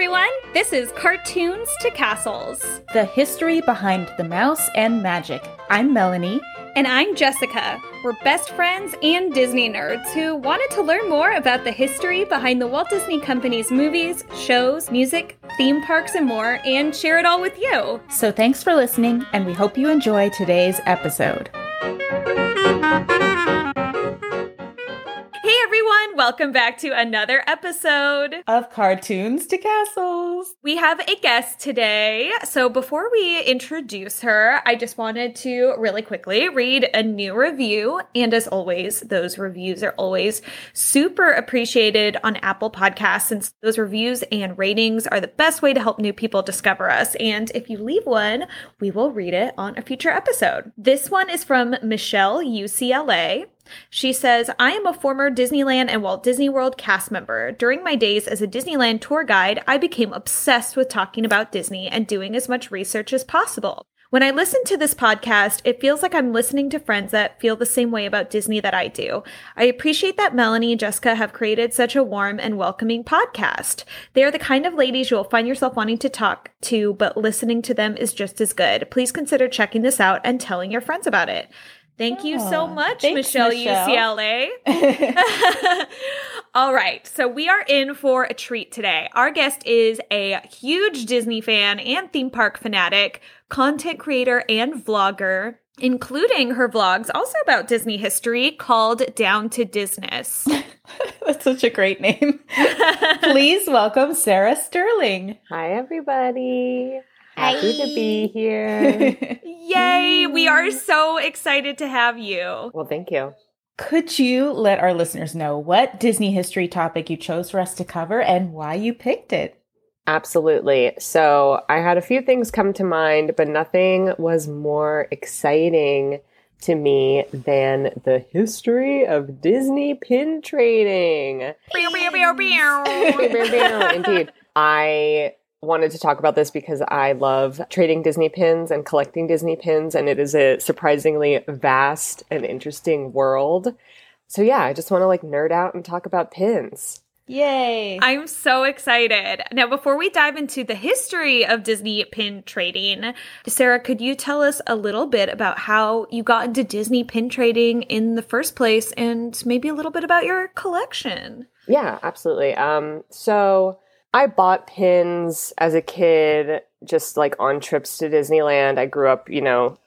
everyone. This is Cartoons to Castles. The history behind the mouse and magic. I'm Melanie. And I'm Jessica. We're best friends and Disney nerds who wanted to learn more about the history behind the Walt Disney Company's movies, shows, music, theme parks, and more, and share it all with you. So thanks for listening, and we hope you enjoy today's episode. Everyone, welcome back to another episode of Cartoons to Castles. We have a guest today. So before we introduce her, I just wanted to really quickly read a new review. And as always, those reviews are always super appreciated on Apple Podcasts since those reviews and ratings are the best way to help new people discover us. And if you leave one, we will read it on a future episode. This one is from Michelle UCLA. She says, I am a former Disneyland and Walt Disney World cast member. During my days as a Disneyland tour guide, I became obsessed with talking about Disney and doing as much research as possible. When I listen to this podcast, it feels like I'm listening to friends that feel the same way about Disney that I do. I appreciate that Melanie and Jessica have created such a warm and welcoming podcast. They are the kind of ladies you'll find yourself wanting to talk to, but listening to them is just as good. Please consider checking this out and telling your friends about it. Thank you so much, thanks, Michelle, Michelle. UCLA. All right, so we are in for a treat today. Our guest is a huge Disney fan and theme park fanatic, content creator, and vlogger, including her vlogs also about Disney history called Down to Disness. That's such a great name. Please welcome Sarah Sterling. Hi, everybody. Happy to be here. Yay! We are mm. so excited to have you. well, thank you. Could you let our listeners know what Disney history topic you chose for us to cover and why you picked it? Absolutely. So, I had a few things come to mind, but nothing was more exciting to me than the history of Disney pin trading. Indeed. I wanted to talk about this because I love trading Disney pins and collecting Disney pins, and it is a surprisingly vast and interesting world. So, yeah, I just want to like nerd out and talk about pins. Yay! I'm so excited. Now, before we dive into the history of Disney pin trading, Sarah, could you tell us a little bit about how you got into Disney pin trading in the first place and maybe a little bit about your collection? Yeah, absolutely. Um, so I bought pins as a kid, just like on trips to Disneyland. I grew up, you know,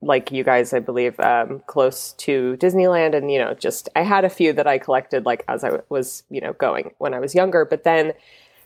like you guys, I believe, um, close to Disneyland, and you know, just I had a few that I collected like as I was, you know, going when I was younger. But then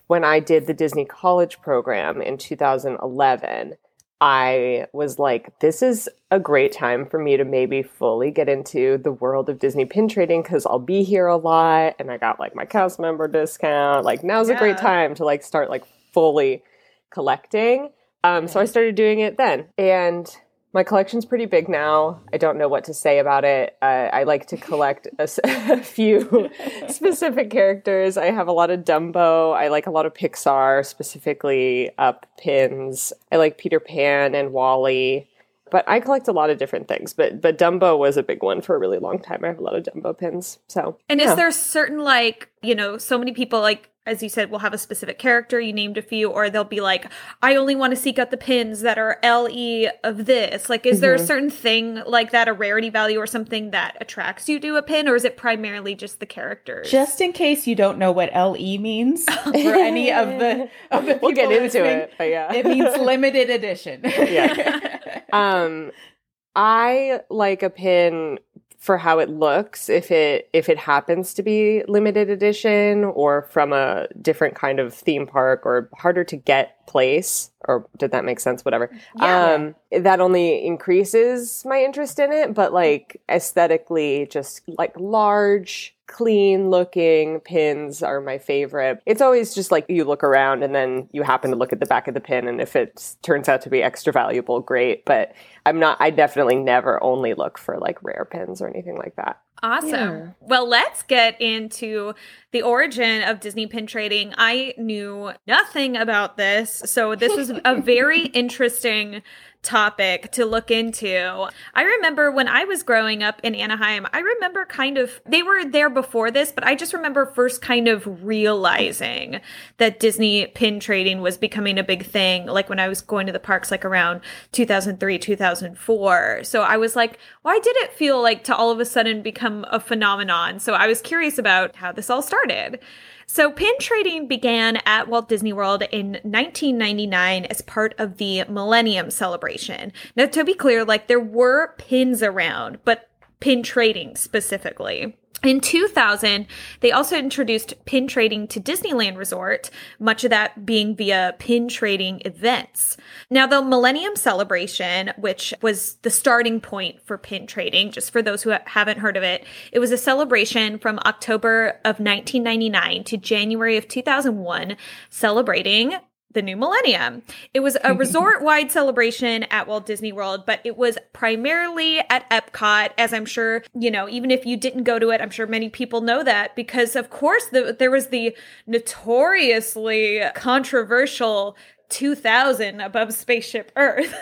when I did the Disney College program in 2011. I was like, this is a great time for me to maybe fully get into the world of Disney pin trading because I'll be here a lot and I got like my cast member discount. Like, now's a great time to like start like fully collecting. Um, so I started doing it then. And my collection's pretty big now. I don't know what to say about it. Uh, I like to collect a few specific characters. I have a lot of Dumbo. I like a lot of Pixar, specifically up pins. I like Peter Pan and WALL-E. But I collect a lot of different things. But but Dumbo was a big one for a really long time. I have a lot of Dumbo pins. So And yeah. is there certain, like, you know, so many people, like, as you said, will have a specific character, you named a few, or they'll be like, I only want to seek out the pins that are LE of this. Like, is there a Mhm. certain thing like that, a rarity value or something that attracts you to a pin, or is it primarily just the characters? Just in case you don't know what LE means for any of the of the we'll get into it. But yeah, It means limited edition. Yeah. um i like a pin for how it looks if it if it happens to be limited edition or from a different kind of theme park or harder to get place or did that make sense? Whatever. Yeah. um that only increases my interest in it but like aesthetically just like large clean looking pins are my favorite. It's always just like you look around and then you happen to look at the back of the pin and if it turns out to be extra valuable great but i'm not i definitely never only look for like rare pins or anything like that Awesome. Yeah. Well, let's get into the origin of Disney pin trading. I knew nothing about this. So, this is a very interesting topic to look into. I remember when I was growing up in Anaheim, I remember kind of, they were there before this, but I just remember first kind of realizing that Disney pin trading was becoming a big thing, like when I was going to the parks, like around 2003, 2004. So I was like, why did it feel like to all of a sudden become a phenomenon? So I was curious about how this all started. So, pin trading began at Walt Disney World in 1999 as part of the Millennium Celebration. Now, to be clear, like there were pins around, but pin trading specifically. In 2000, they also introduced pin trading to Disneyland Resort, much of that being via pin trading events. Now, the Millennium Celebration, which was the starting point for pin trading, just for those who haven't heard of it, it was a celebration from October of 1999 to January of 2001, celebrating the new millennium. It was a resort wide celebration at Walt Disney World, but it was primarily at Epcot, as I'm sure, you know, even if you didn't go to it, I'm sure many people know that because, of course, the, there was the notoriously controversial 2000 above spaceship earth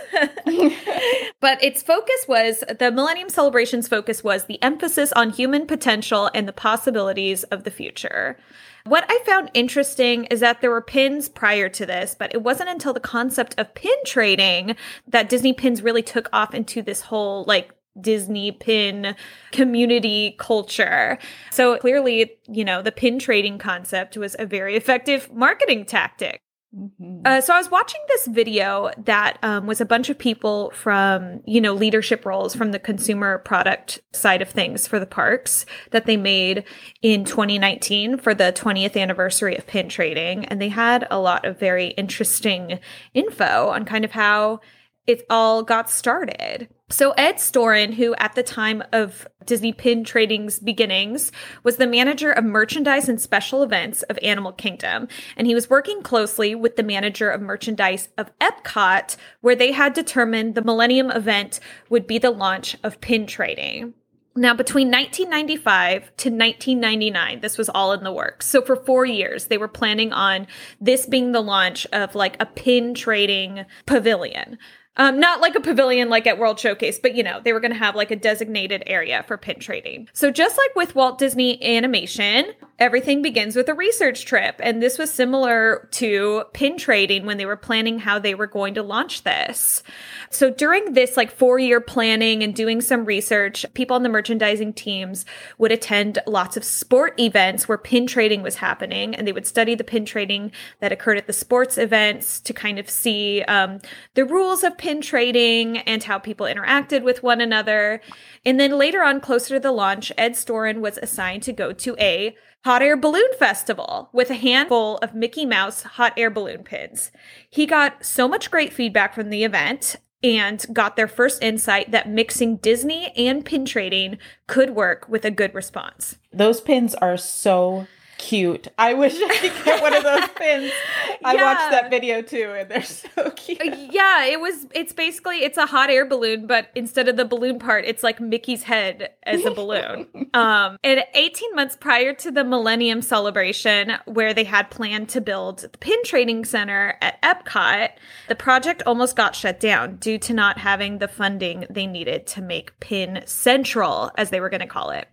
but its focus was the millennium celebration's focus was the emphasis on human potential and the possibilities of the future what I found interesting is that there were pins prior to this, but it wasn't until the concept of pin trading that Disney pins really took off into this whole like Disney pin community culture. So clearly, you know, the pin trading concept was a very effective marketing tactic. Mm-hmm. Uh, so I was watching this video that um, was a bunch of people from you know leadership roles from the consumer product side of things for the parks that they made in 2019 for the 20th anniversary of pin trading, and they had a lot of very interesting info on kind of how it all got started. So, Ed Storin, who at the time of Disney Pin Trading's beginnings was the manager of merchandise and special events of Animal Kingdom, and he was working closely with the manager of merchandise of Epcot, where they had determined the Millennium event would be the launch of pin trading. Now, between 1995 to 1999, this was all in the works. So, for four years, they were planning on this being the launch of like a pin trading pavilion. Um, not like a pavilion like at World Showcase, but you know, they were going to have like a designated area for pin trading. So just like with Walt Disney Animation, everything begins with a research trip. And this was similar to pin trading when they were planning how they were going to launch this. So during this like four year planning and doing some research, people on the merchandising teams would attend lots of sport events where pin trading was happening and they would study the pin trading that occurred at the sports events to kind of see um, the rules of pin trading and how people interacted with one another. And then later on, closer to the launch, Ed Storin was assigned to go to a hot air balloon festival with a handful of Mickey Mouse hot air balloon pins. He got so much great feedback from the event and got their first insight that mixing Disney and pin trading could work with a good response. Those pins are so cute. I wish I could get one of those pins. I yeah. watched that video too, and they're so cute. Uh, yeah, it was. It's basically it's a hot air balloon, but instead of the balloon part, it's like Mickey's head as a balloon. um, and 18 months prior to the Millennium Celebration, where they had planned to build the pin trading center at Epcot, the project almost got shut down due to not having the funding they needed to make Pin Central, as they were going to call it.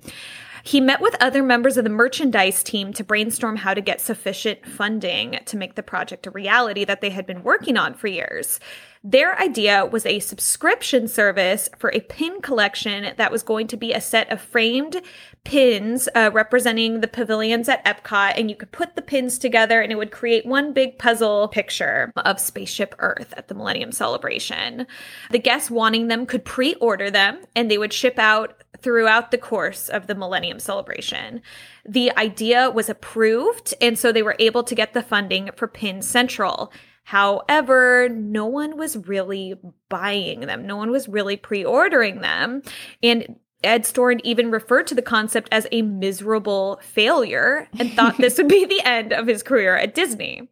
He met with other members of the merchandise team to brainstorm how to get sufficient funding to make the project a reality that they had been working on for years. Their idea was a subscription service for a pin collection that was going to be a set of framed pins uh, representing the pavilions at Epcot, and you could put the pins together and it would create one big puzzle picture of Spaceship Earth at the Millennium Celebration. The guests wanting them could pre order them and they would ship out throughout the course of the Millennium Celebration. The idea was approved, and so they were able to get the funding for Pin Central. However, no one was really buying them. No one was really pre ordering them. And Ed Storin even referred to the concept as a miserable failure and thought this would be the end of his career at Disney.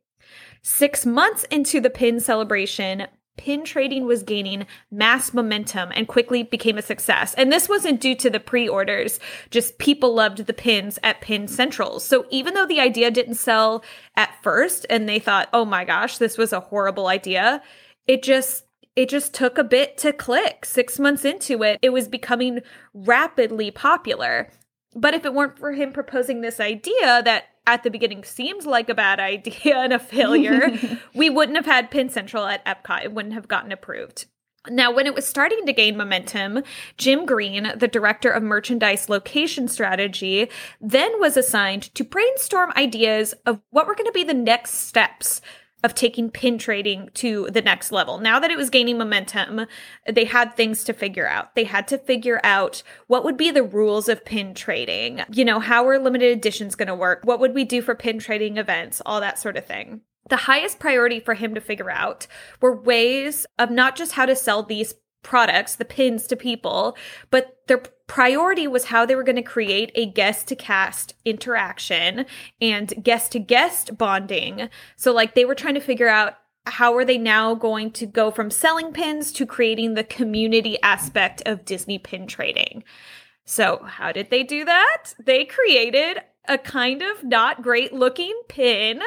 Six months into the pin celebration, pin trading was gaining mass momentum and quickly became a success. And this wasn't due to the pre orders, just people loved the pins at Pin Central. So even though the idea didn't sell at first and they thought, oh my gosh, this was a horrible idea, it just it just took a bit to click. Six months into it, it was becoming rapidly popular. But if it weren't for him proposing this idea that at the beginning seemed like a bad idea and a failure, we wouldn't have had Pin Central at Epcot. It wouldn't have gotten approved. Now, when it was starting to gain momentum, Jim Green, the director of merchandise location strategy, then was assigned to brainstorm ideas of what were going to be the next steps of taking pin trading to the next level. Now that it was gaining momentum, they had things to figure out. They had to figure out what would be the rules of pin trading. You know, how are limited editions going to work? What would we do for pin trading events? All that sort of thing. The highest priority for him to figure out were ways of not just how to sell these products, the pins to people, but their priority was how they were going to create a guest to cast interaction and guest to guest bonding. So, like, they were trying to figure out how are they now going to go from selling pins to creating the community aspect of Disney pin trading. So, how did they do that? They created a kind of not great looking pin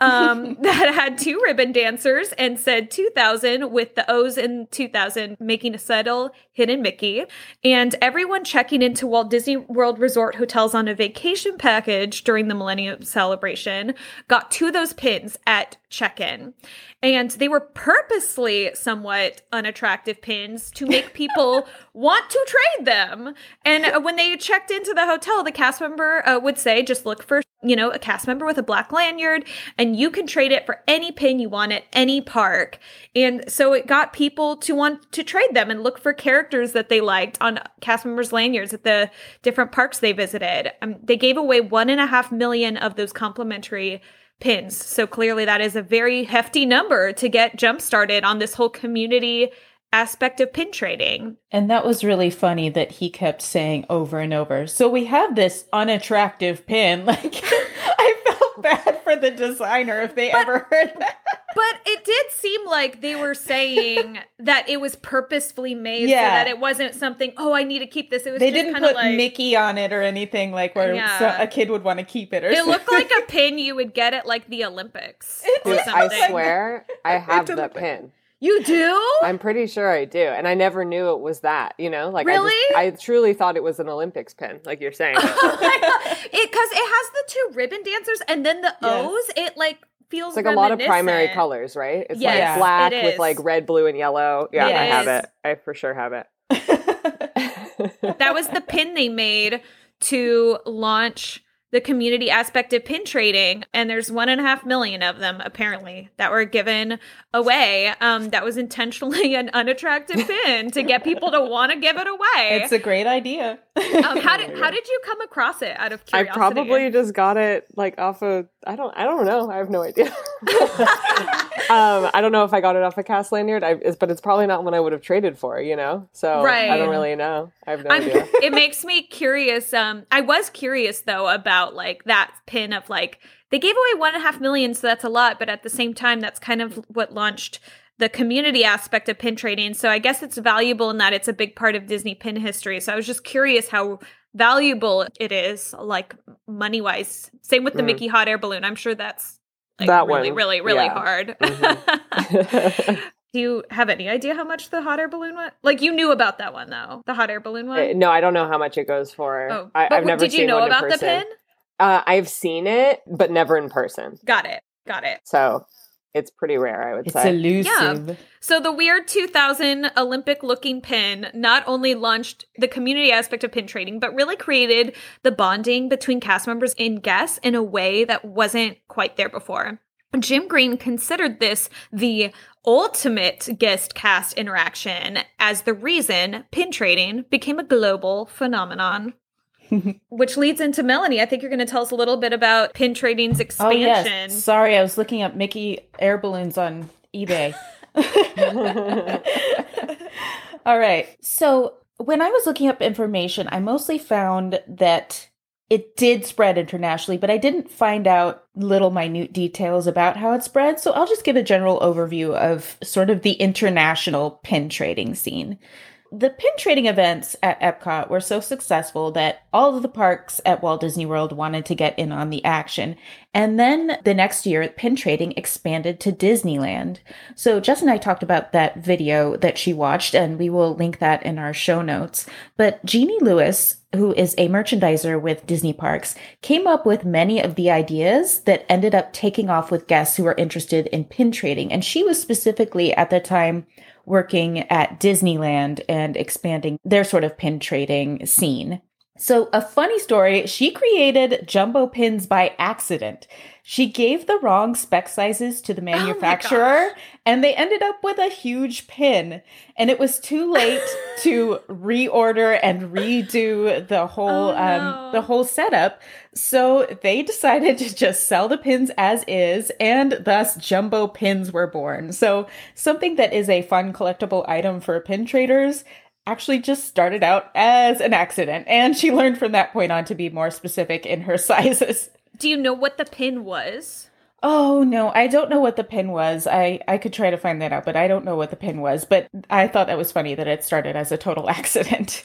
um, that had two ribbon dancers and said 2000 with the O's in 2000, making a subtle hidden Mickey. And everyone checking into Walt Disney World Resort hotels on a vacation package during the Millennium Celebration got two of those pins at check in. And they were purposely somewhat unattractive pins to make people want to trade them. And when they checked into the hotel, the cast member uh, would say, just look for, you know, a cast member with a black lanyard, and you can trade it for any pin you want at any park. And so it got people to want to trade them and look for characters that they liked on cast members' lanyards at the different parks they visited. Um, they gave away one and a half million of those complimentary pins. So clearly, that is a very hefty number to get jump started on this whole community aspect of pin trading. And that was really funny that he kept saying over and over. So we have this unattractive pin. Like, I felt bad for the designer if they but, ever heard that. But it did seem like they were saying that it was purposefully made yeah. so that it wasn't something, oh, I need to keep this. It was They didn't put like, Mickey on it or anything like where yeah. so a kid would want to keep it or It something. looked like a pin you would get at like the Olympics. Dude, I swear I have that pin. You do? I'm pretty sure I do. And I never knew it was that, you know? Like really? I, just, I truly thought it was an Olympics pin, like you're saying. Because it, it, has the two ribbon dancers and then the yes. O's, it like feels it's like a lot of primary colors, right? It's yes, like black it with like red, blue, and yellow. Yeah, it I have it. I for sure have it. that was the pin they made to launch the community aspect of pin trading and there's one and a half million of them apparently that were given away um, that was intentionally an unattractive pin to get people to want to give it away. It's a great idea. Um, how did how did you come across it out of curiosity? i probably just got it like off of i don't i don't know. I have no idea. Um, i don't know if i got it off a cast lanyard. I, but it's probably not one i would have traded for you know? So right. i don't really know. I have no I'm, idea. It makes me curious um, i was curious though about about like that pin of like they gave away one and a half million, so that's a lot, but at the same time, that's kind of what launched the community aspect of pin trading. So I guess it's valuable in that it's a big part of Disney pin history. So I was just curious how valuable it is, like money wise. Same with the mm. Mickey hot air balloon. I'm sure that's like that really, one. really, really yeah. hard. Mm-hmm. Do you have any idea how much the hot air balloon went? Like you knew about that one though, the hot air balloon one. Uh, no, I don't know how much it goes for. Oh, I, have never. Did you know about the pin? Uh, I've seen it, but never in person. Got it. Got it. So it's pretty rare, I would it's say. elusive. Yeah. So the weird 2000 Olympic looking pin not only launched the community aspect of pin trading, but really created the bonding between cast members and guests in a way that wasn't quite there before. Jim Green considered this the ultimate guest cast interaction as the reason pin trading became a global phenomenon. Which leads into Melanie. I think you're going to tell us a little bit about pin trading's expansion. Oh, yes. Sorry, I was looking up Mickey air balloons on eBay. All right. So when I was looking up information, I mostly found that it did spread internationally, but I didn't find out little minute details about how it spread. So I'll just give a general overview of sort of the international pin trading scene. The pin trading events at Epcot were so successful that all of the parks at Walt Disney World wanted to get in on the action. And then the next year, pin trading expanded to Disneyland. So Jess and I talked about that video that she watched, and we will link that in our show notes. But Jeannie Lewis, who is a merchandiser with Disney Parks, came up with many of the ideas that ended up taking off with guests who were interested in pin trading. And she was specifically at the time working at Disneyland and expanding their sort of pin trading scene. So, a funny story she created jumbo pins by accident. She gave the wrong spec sizes to the Oh manufacturer, and they ended up with a huge pin. And it was too late to reorder and redo the whole Oh, um, the whole setup. So they decided to just sell the pins as is, and thus jumbo pins were born. So something that is a fun collectible item for pin traders actually just started out as an accident, and she learned from that point on to be more specific in her sizes. Do you know what the pin was? Oh no, I don't know what the pin was. I I could try to find that out, but I don't know what the pin was. But I thought that was funny that it started as a total accident.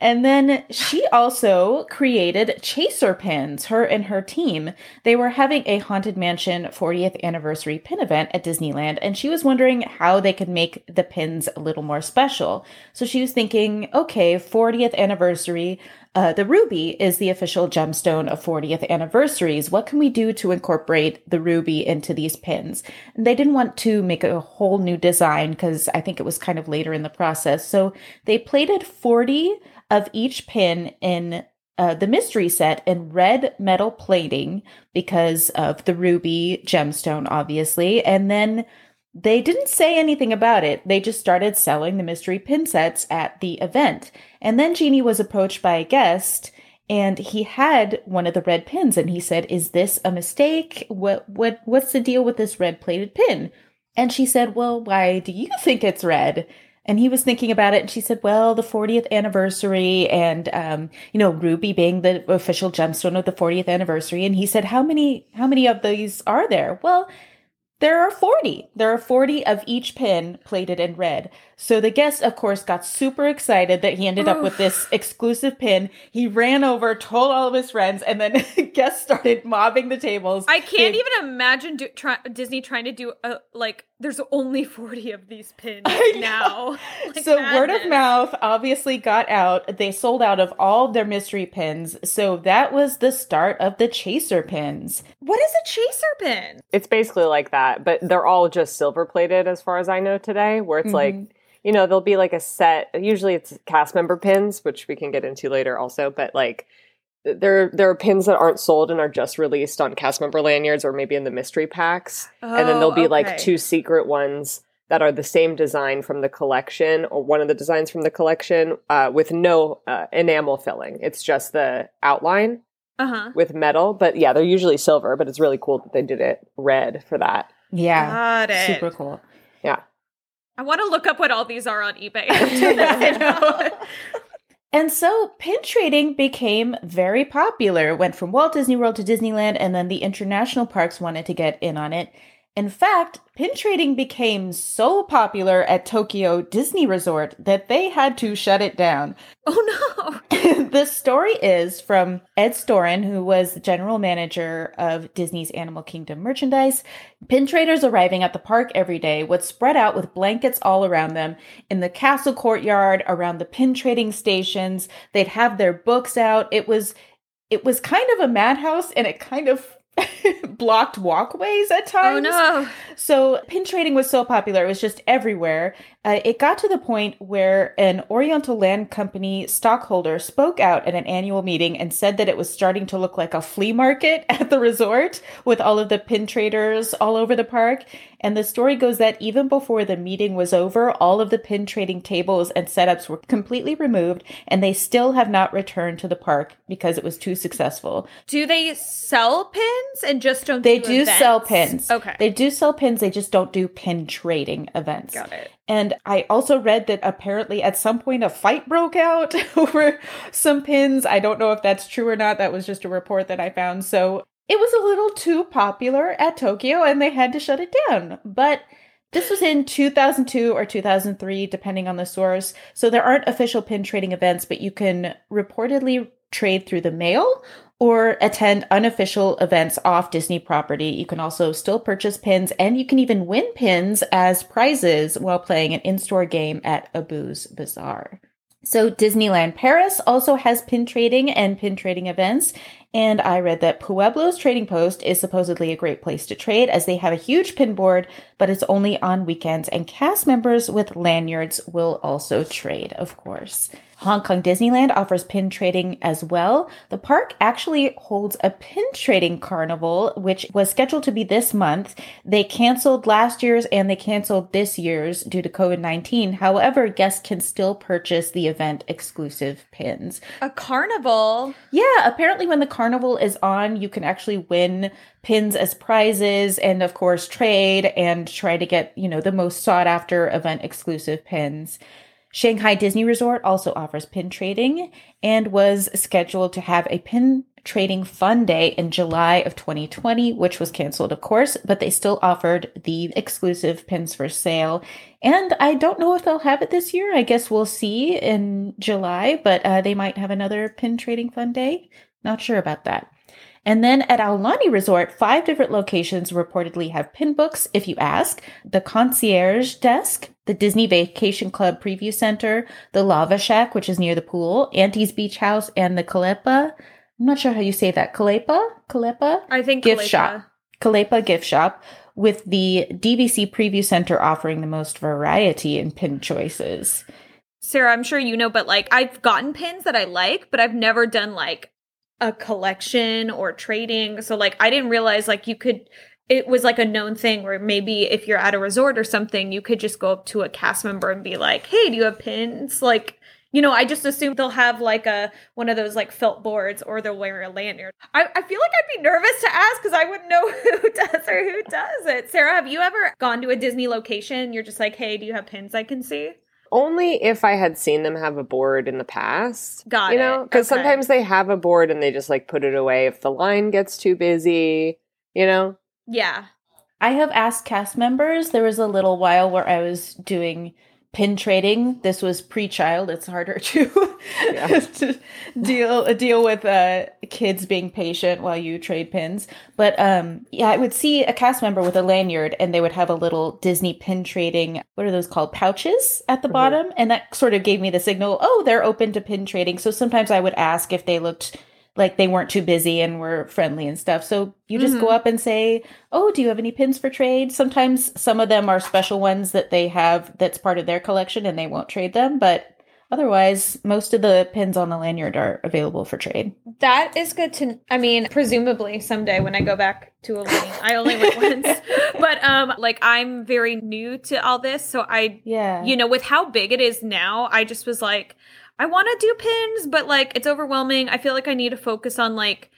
And then she also created chaser pins, her and her team. They were having a Haunted Mansion 40th anniversary pin event at Disneyland, and she was wondering how they could make the pins a little more special. So she was thinking, okay, 40th anniversary, uh, the ruby is the official gemstone of 40th anniversaries. What can we do to incorporate the ruby into these pins? And they didn't want to make a whole new design because I think it was kind of later in the process. So they plated 40 of each pin in uh, the mystery set in red metal plating because of the ruby gemstone, obviously. And then they didn't say anything about it. They just started selling the mystery pin sets at the event. And then Jeannie was approached by a guest and he had one of the red pins and he said, "Is this a mistake? What what what's the deal with this red plated pin?" And she said, "Well, why do you think it's red?" And he was thinking about it, and she said, "Well, the 40th anniversary, and um, you know, ruby being the official gemstone of the 40th anniversary." And he said, "How many? How many of these are there?" Well, there are 40. There are 40 of each pin plated in red. So the guest, of course, got super excited that he ended up with this exclusive pin. He ran over, told all of his friends, and then guests started mobbing the tables. I can't They- even imagine do, try, Disney trying to do a like. There's only forty of these pins now. Like so word of mouth obviously got out. They sold out of all their mystery pins. So that was the start of the chaser pins. What is a chaser pin? It's basically like that, but they're all just silver plated as far as I know today, where it's like, mm-hmm. You know, there'll be like a set, usually it's cast member pins, which we can get into later also, but like there there are pins that aren't sold and are just released on cast member lanyards or maybe in the mystery packs. and then there'll be Oh, like two secret ones that are the same design from the collection or one of the designs from the collection uh, with no uh, enamel filling. It's just the outline Uh huh. with metal. But yeah, they're usually silver, but it's really cool that they did it red for that. Yeah. Got it. Super cool. I want to look up what all these are on eBay. And so pin trading became very popular, went from Walt Disney World to Disneyland, and then the international parks wanted to get in on it. In fact, pin trading became so popular at Tokyo Disney Resort that they had to shut it down. oh no. the story is from Ed Storin, who was the general manager of Disney's Animal Kingdom merchandise. Pin traders arriving at the park every day would spread out with blankets all around them in the castle courtyard, around the pin trading stations. They'd have their books out. It was it was kind of a madhouse and it kind of blocked walkways at oh, times. Oh no. So pin trading was so popular, it was just everywhere. Uh, it got to the point where an Oriental Land Company stockholder spoke out at an annual meeting and said that it was starting to look like a flea market at the resort with all of the pin traders all over the park. And the story goes that even before the meeting was over, all of the pin trading tables and setups were completely removed, and they still have not returned to the park because it was too successful. Do they sell pins and just don't? They do, do sell pins. Okay. They do sell pins, they just don't do pin trading events. Got it. And I also read that apparently at some point a fight broke out over some pins. I don't know if that's true or not. That was just a report that I found. So it was a little too popular at Tokyo and they had to shut it down. But This was in 2002 or 2003, depending on the source. So there aren't official pin trading events, but you can reportedly trade through the mail or attend unofficial events off Disney property. You can also still purchase pins and you can even win pins as prizes while playing an in store game at Abu's Bazaar. So Disneyland Paris also has pin trading and pin trading events. And I read that Pueblo's Trading Post is supposedly a great place to trade as they have a huge pin board, but it's only on weekends and cast members with lanyards will also trade, of course. Hong Kong Disneyland offers pin trading as well. The park actually holds a pin trading carnival, which was scheduled to be this month. They canceled last year's and they canceled this year's due to COVID 19. However, guests can still purchase the event exclusive pins. A carnival? Yeah, apparently, when the carnival is on, you can actually win pins as prizes and, of course, trade and try to get, you know, the most sought after event exclusive pins. Shanghai Disney Resort also offers pin trading and was scheduled to have a pin trading fun day in July of 2020, which was canceled, of course, but they still offered the exclusive pins for sale. And I don't know if they'll have it this year. I guess we'll see in July, but uh, they might have another pin trading fun day. Not sure about that. And then at Aulani Resort, five different locations reportedly have pin books, if you ask. The concierge desk, the Disney Vacation Club Preview Center, the Lava Shack, which is near the pool, Auntie's Beach House, and the Kalepa. I'm not sure how you say that. Kalepa? Kalepa? I think gift Kalepa. shop. Kalepa gift shop with the DVC Preview Center offering the most variety in pin choices. Sarah, I'm sure you know, but like I've gotten pins that I like, but I've never done like a collection or trading. So like I didn't realize like you could it was like a known thing where maybe if you're at a resort or something, you could just go up to a cast member and be like, "Hey, do you have pins?" Like, you know, I just assume they'll have like a one of those like felt boards or they'll wear a lanyard. I, I feel like I'd be nervous to ask because I wouldn't know who does or who does it. Sarah, have you ever gone to a Disney location? You're just like, "Hey, do you have pins I can see?" Only if I had seen them have a board in the past. Got you know, because Okay. sometimes they have a board and they just like put it away if the line gets too busy. You know, Yeah. I have asked cast members. There was a little while where I was doing pin trading. This was pre-child. It's harder to, Yeah. to deal deal with uh, kids being patient while you trade pins. But um, yeah, I would see a cast member with a lanyard, and they would have a little Disney pin trading. What are those called? Pouches at the Mhm. bottom, and that sort of gave me the signal. Oh, they're open to pin trading. So sometimes I would ask if they looked like they weren't too busy and were friendly and stuff. So you just Mhm. go up and say, "Oh, do you have any pins for trade?" Sometimes some of them are special ones that they have that's part of their collection and they won't trade them, but otherwise most of the pins on the lanyard are available for trade. That is good to. I mean, presumably someday when I go back to Aulani, I only went once, but um, like I'm very new to all this, so I, Yeah. you know, with how big it is now, I just was like, I want to do pins, but like it's overwhelming. I feel like I need to focus on like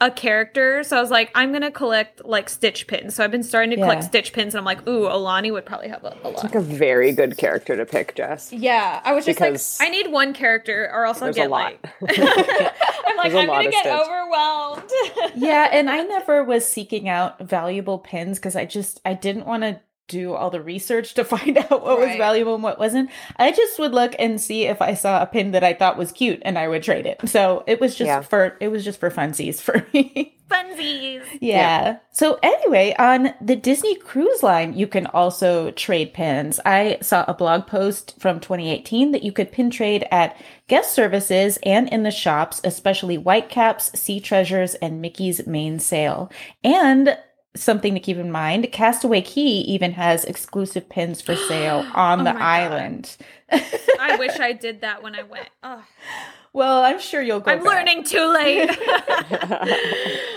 a character, so I was like, I'm gonna collect like Stitch pins. So I've been starting to collect Stitch pins, and I'm like, ooh, Aulani would probably have a, a lot. like a very good character to pick, Jess. Yeah, I was just Because like, I need one character, or else I'll There's get a lot. like. I'm like, There's a I'm gonna get Stitch. overwhelmed. yeah, and I never was seeking out valuable pins because I just I didn't want to do all the research to find out what was valuable and what wasn't. I just would look and see if I saw a pin that I thought was cute and I would trade it. So it was just Yeah. for it was just for funsies for me. Funsies. Yeah. So anyway, on the Disney Cruise Line, you can also trade pins. I saw a blog post from 2018 that you could pin trade at guest services and in the shops, especially Whitecaps, Sea Treasures, and Mickey's Mainsail. And something to keep in mind, Castaway Cay even has exclusive pins for sale on Oh the island. I wish I did that when I went. Ugh. well, I'm sure you'll go. I'm back. learning too late.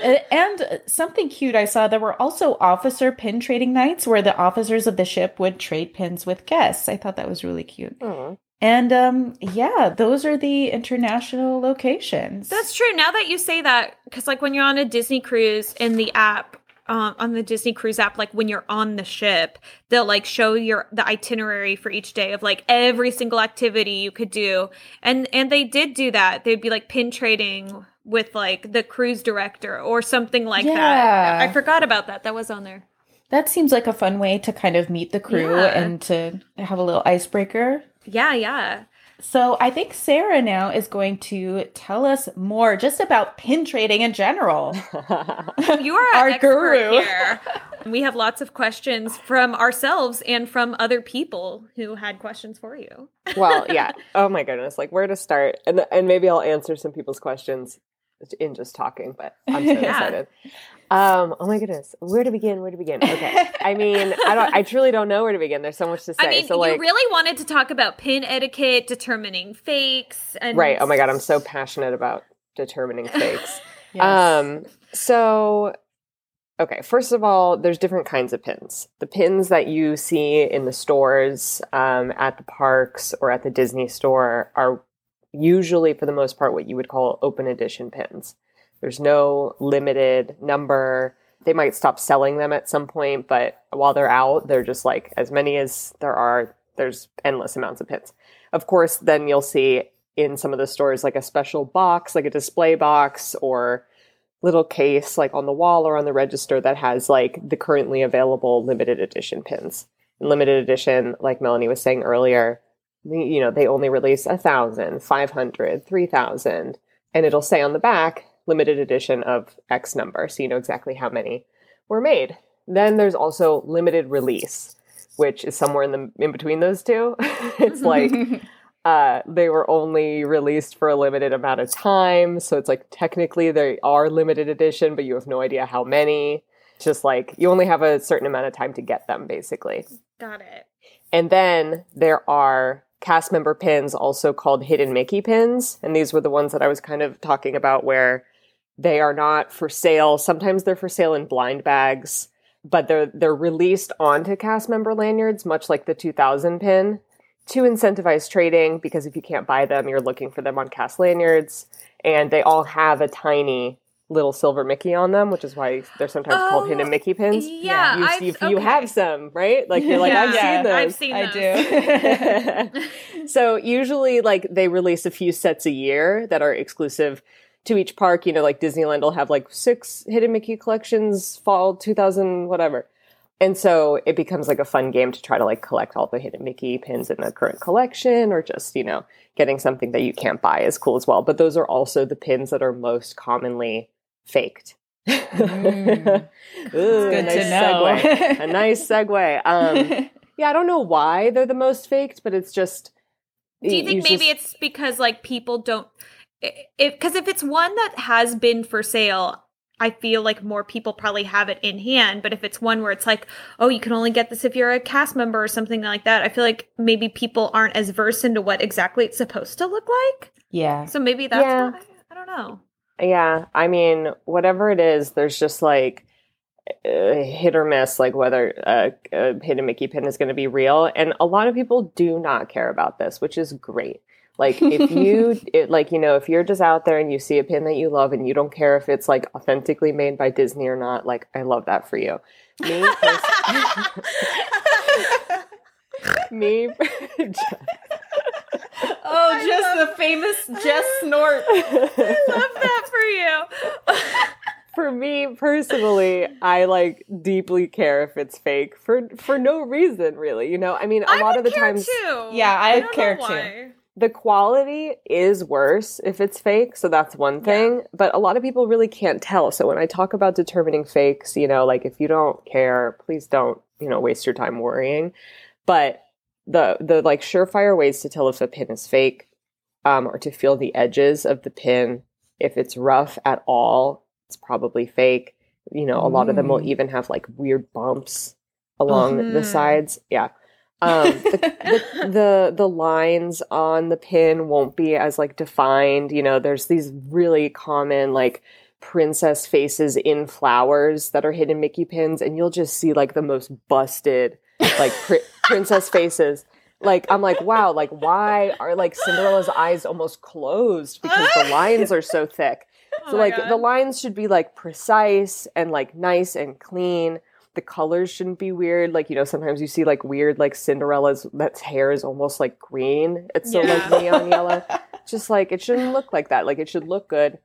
And something cute I saw, there were also officer pin trading nights where the officers of the ship would trade pins with guests. I thought that was really cute. Aw. And um yeah, those are the international locations. That's true. Now that you say that, because like when you're on a Disney cruise in the app, um, on the Disney cruise app, like when you're on the ship, they'll like show your the itinerary for each day of like every single activity you could do, and and they did do that. They'd be like pin trading with like the cruise director or something like that. I forgot about that. That was on there. That seems like a fun way to kind of meet the crew Yeah. and to have a little icebreaker. Yeah, yeah. So I think Sarah now is going to tell us more just about pin trading in general. You are Our our guru. here. We have lots of questions from ourselves and from other people who had questions for you. well, yeah. Oh my goodness, like where to start, and and maybe I'll answer some people's questions in just talking. But I'm so Yeah. excited. Um, oh my goodness, where to begin? Where to begin? Okay, I mean, I don't. I truly don't know where to begin. There's so much to say. I mean, so like, you really wanted to talk about pin etiquette, determining fakes, and right? Oh my god, I'm so passionate about determining fakes. Yes. Um, so okay, first of all, there's different kinds of pins. The pins that you see in the stores, um, at the parks or at the Disney store are usually for the most part what you would call open edition pins. There's no limited number. They might stop selling them at some point, but while they're out, they're just like as many as there are, there's endless amounts of pins. Of course, then you'll see in some of the stores like a special box, like a display box or little case like on the wall or on the register that has like the currently available limited edition pins. In limited edition, like Melanie was saying earlier, you know, they only release a thousand, five hundred, three thousand, and it'll say on the back limited edition of X number, so you know exactly how many were made. Then there's also limited release, which is somewhere in the in between those two. it's like uh, they were only released for a limited amount of time. So it's like technically they are limited edition, but you have no idea how many. It's Just like you only have a certain amount of time to get them, basically. got it. And then there are cast member pins, also called hidden Mickey pins. And these were the ones that I was kind of talking about where they are not for sale. Sometimes they're for sale in blind bags, but they're they're released onto cast member lanyards, much like the 2000 pin, to incentivize trading because if you can't buy them, you're looking for them on cast lanyards. And they all have a tiny little silver Mickey on them, which is why they're sometimes called Oh, hidden Mickey pins. Yeah, you, I've- you, you have some, right? Like you're like, Yeah, I've seen those. I've seen I those. do. so usually like they release a few sets a year that are exclusive to each park you know like disneyland will have like six hidden mickey collections fall 2000 whatever and so it becomes like a fun game to try to like collect all the hidden mickey pins in the current collection or just you know getting something that you can't buy is cool as well but those are also the pins that are most commonly faked Mm. Ooh, Good nice to know. segue. a nice segue um yeah, I don't know why they're the most faked, but it's just. Do you think maybe just- it's because like people don't if because if it's one that has been for sale I feel like more people probably have it in hand, but if it's one where it's like, oh, you can only get this if you're a cast member or something like that, I feel like maybe people aren't as versed into what exactly it's supposed to look like. yeah. So maybe that's Yeah. why. I don't know. Yeah, I mean, whatever it is, there's just like uh, hit or miss, like whether a, a hidden Mickey pin is going to be real. And a lot of people do not care about this, which is great. Like if you, it, like you know, if you're just out there and you see a pin that you love and you don't care if it's like authentically made by Disney or not, like I love that for you. Me, me, Oh, just the famous Jess snort. I love that for you. for me personally, I like deeply care if it's fake for for no reason, really. You know, I mean, a I lot would of the care times too. Yeah, I don't care know too. the quality is worse if it's fake, so that's one thing. But a lot of people really can't tell. So when I talk about determining fakes, you know, like if you don't care, please don't, you know, waste your time worrying. But the the like surefire ways to tell if a pin is fake um, are to feel the edges of the pin. If it's rough at all, it's probably fake. You know, a lot of them will Mm. even have like weird bumps along the Mhm. sides. Yeah. Um, the, the, the the lines on the pin won't be as like defined. You know, there's these really common like princess faces in flowers that are hidden Mickey pins, and you'll just see like the most busted like pri- princess faces. Like I'm like, wow, like why are like Cinderella's eyes almost closed because the lines are so thick. Oh So my like God. the lines should be like precise and like nice and clean. The colors shouldn't be weird. Like, you know, sometimes you see like weird like Cinderella's that's hair is almost like green. It's so Yeah. like neon yellow. Just like it shouldn't look like that. Like it should look good.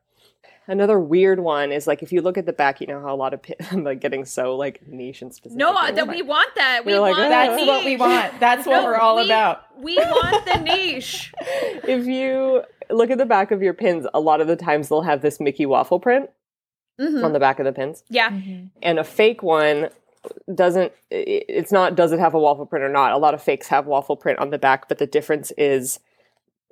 Another weird one is like if you look at the back, you know how a lot of pin, I'm like getting so like niche and specific. No, that we want that. We You're like, want "Oh, That's what we want. That's what No, we're all we- about. We want the niche. if you look at the back of your pins, a lot of the times they'll have this Mickey waffle print Mhm. on the back of the pins, Yeah. and a fake one doesn't. It's not. Does it have a waffle print or not? A lot of fakes have waffle print on the back, but the difference is.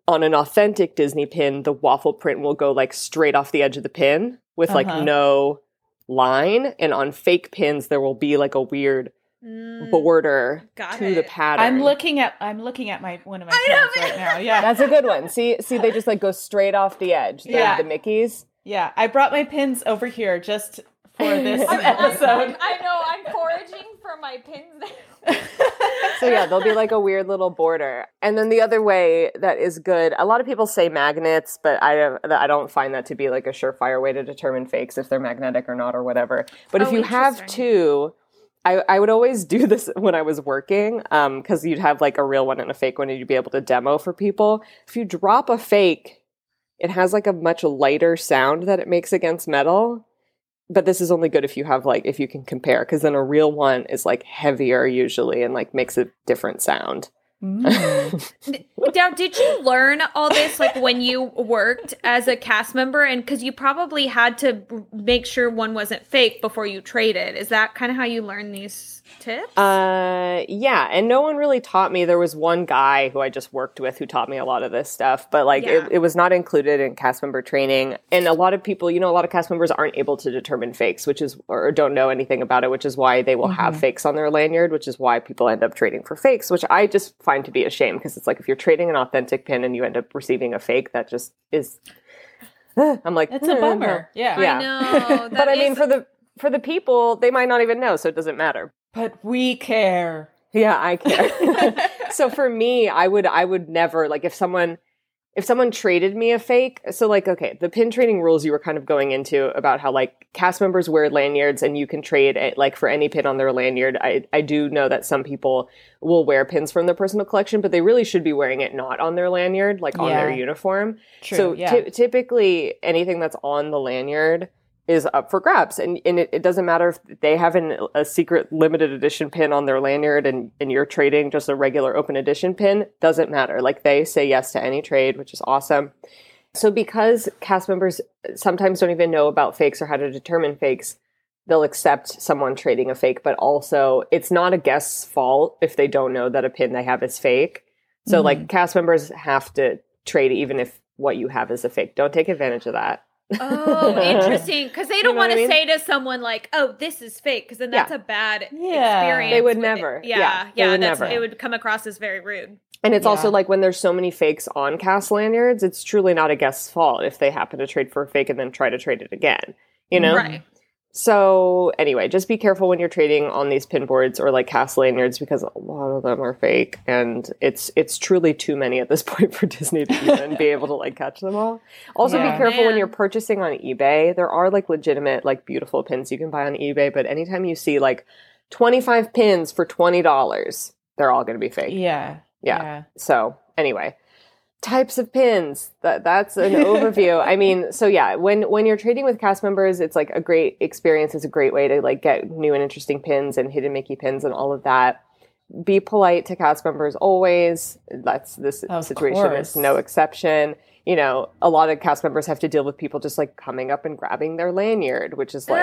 On an authentic Disney pin, the waffle print will go like straight off the edge of the pin with like Uh-huh. no line. And on fake pins, there will be like a weird Mm, border to the pattern. I'm looking at I'm looking at my one of my pins right now. Yeah. That's a good one. See, see, they just like go straight off the edge. The, Yeah. the Mickey's. Yeah, I brought my pins over here just for this I'm- I'm- episode. I know. I'm foraging for my pins. So yeah, there'll be like a weird little border. And then the other way that is good. A lot of people say magnets, but I don't. I don't find that to be like a surefire way to determine fakes if they're magnetic or not or whatever. But if Oh, you have two. I, I would always do this when I was working um, because you'd have like a real one and a fake one and you'd be able to demo for people. If you drop a fake, it has like a much lighter sound that it makes against metal. But this is only good if you have like if you can compare because then a real one is like heavier usually and like makes a different sound. Mm. Now, did you learn all this like when you worked as a cast member, and because you probably had to make sure one wasn't fake before you traded? Is that kind of how you learn these tips? Uh, yeah, and no one really taught me. There was one guy who I just worked with who taught me a lot of this stuff, but like Yeah. it, it was not included in cast member training. And a lot of people, you know, a lot of cast members aren't able to determine fakes, which is or don't know anything about it, which is why they will have fakes on their lanyard, which is why people end up trading for fakes, which I just find to be a shame because it's like if you're trading an authentic pin and you end up receiving a fake, that just is. I'm like, It's a "Eh, bummer. Yeah. yeah. I know. but I mean, for the for the people, they might not even know, so it doesn't matter. But we care. Yeah, I care. so for me, I would I would never like if someone if someone traded me a fake. So like okay, the pin trading rules you were kind of going into about how like cast members wear lanyards and you can trade it like for any pin on their lanyard. I I do know that some people will wear pins from their personal collection, but they really should be wearing it not on their lanyard, like on their uniform. True. So yeah. ty- typically, anything that's on the lanyard is up for grabs, and and it, it doesn't matter if they have an, a secret limited edition pin on their lanyard, and and you're trading just a regular open edition pin. Doesn't matter. Like they say yes to any trade, which is awesome. So because cast members sometimes don't even know about fakes or how to determine fakes, they'll accept someone trading a fake, but also it's not a guest's fault if they don't know that a pin they have is fake. So Mhm. like cast members have to trade even if what you have is a fake. Don't take advantage of that. Oh, interesting. Because they don't know want to I mean? say to someone like, "Oh, this is fake," because then that's Yeah. a bad Yeah. experience. They would never. It. Yeah, Yeah, yeah. would that's never. it would come across as very rude. And it's also like when there's so many fakes on cast lanyards, it's truly not a guest's fault if they happen to trade for a fake and then try to trade it again. You know? Right. So anyway, just be careful when you're trading on these pin boards or like cast lanyards because a lot of them are fake and it's it's truly too many at this point for Disney to even be able to like catch them all. Also Yeah. be careful when you're purchasing on eBay. There are like legitimate like beautiful pins you can buy on eBay, but anytime you see like 25 pins for $20, they're all going to be fake. yeah. Yeah. So anyway, types of pins. That that's an overview. I mean, so yeah, when when you're trading with cast members, it's like a great experience. It's a great way to like get new and interesting pins and hidden Mickey pins and all of that. Be polite to cast members always. That's this Of situation course. is no exception. You know, a lot of cast members have to deal with people just like coming up and grabbing their lanyard, which is like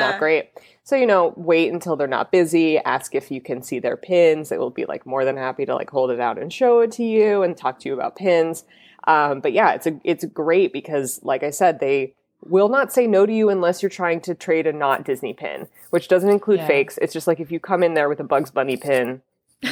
not great. So, you know, wait until they're not busy, ask if you can see their pins. They will be like more than happy to like hold it out and show it to you and talk to you about pins. Um, but yeah, it's a it's great because like I said, they will not say no to you unless you're trying to trade a not Disney pin, which doesn't include Yeah. fakes. It's just like if you come in there with a Bugs Bunny pin,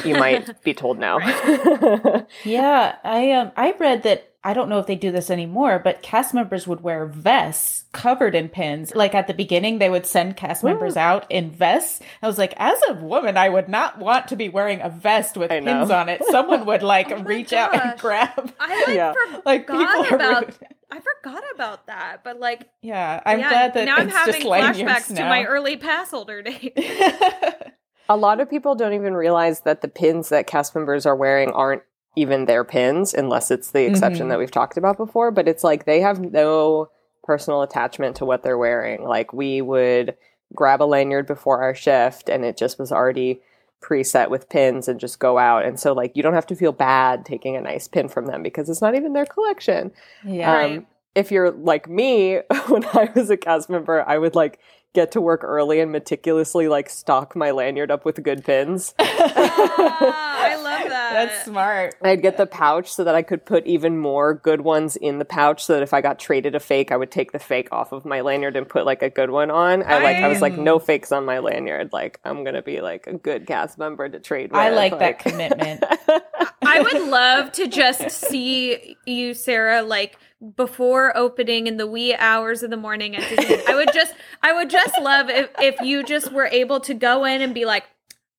you might be told no. Yeah, I um I read that I don't know if they do this anymore, but cast members would wear vests covered in pins. Like at the beginning, they would send cast members out in vests. I was like, as a woman, I would not want to be wearing a vest with I know. pins on it. Someone would like Oh my reach out and grab. I like Yeah. forgot Like people are about. rude. I forgot about that, but like, Yeah, I'm yeah, glad that now I'm having just lanyards flashbacks to my early pass holder days. A lot of people don't even realize that the pins that cast members are wearing aren't even their pins, unless it's the exception Mhm. that we've talked about before. But it's like they have no personal attachment to what they're wearing. Like we would grab a lanyard before our shift and it just was already preset with pins and just go out. And so like you don't have to feel bad taking a nice pin from them because it's not even their collection. Yeah. Um, if you're like me, when I was a cast member, I would like get to work early and meticulously like stock my lanyard up with good pins. Ah, I love that. That's smart. I'd get the pouch so that I could put even more good ones in the pouch so that if I got traded a fake, I would take the fake off of my lanyard and put like a good one on. I like I was like no fakes on my lanyard. Like I'm going to be like a good cast member to trade with. I like that commitment. I would love to just see you, Sarah, like before opening in the wee hours of the morning at Disney. I would just, I would just love if if you just were able to go in and be like,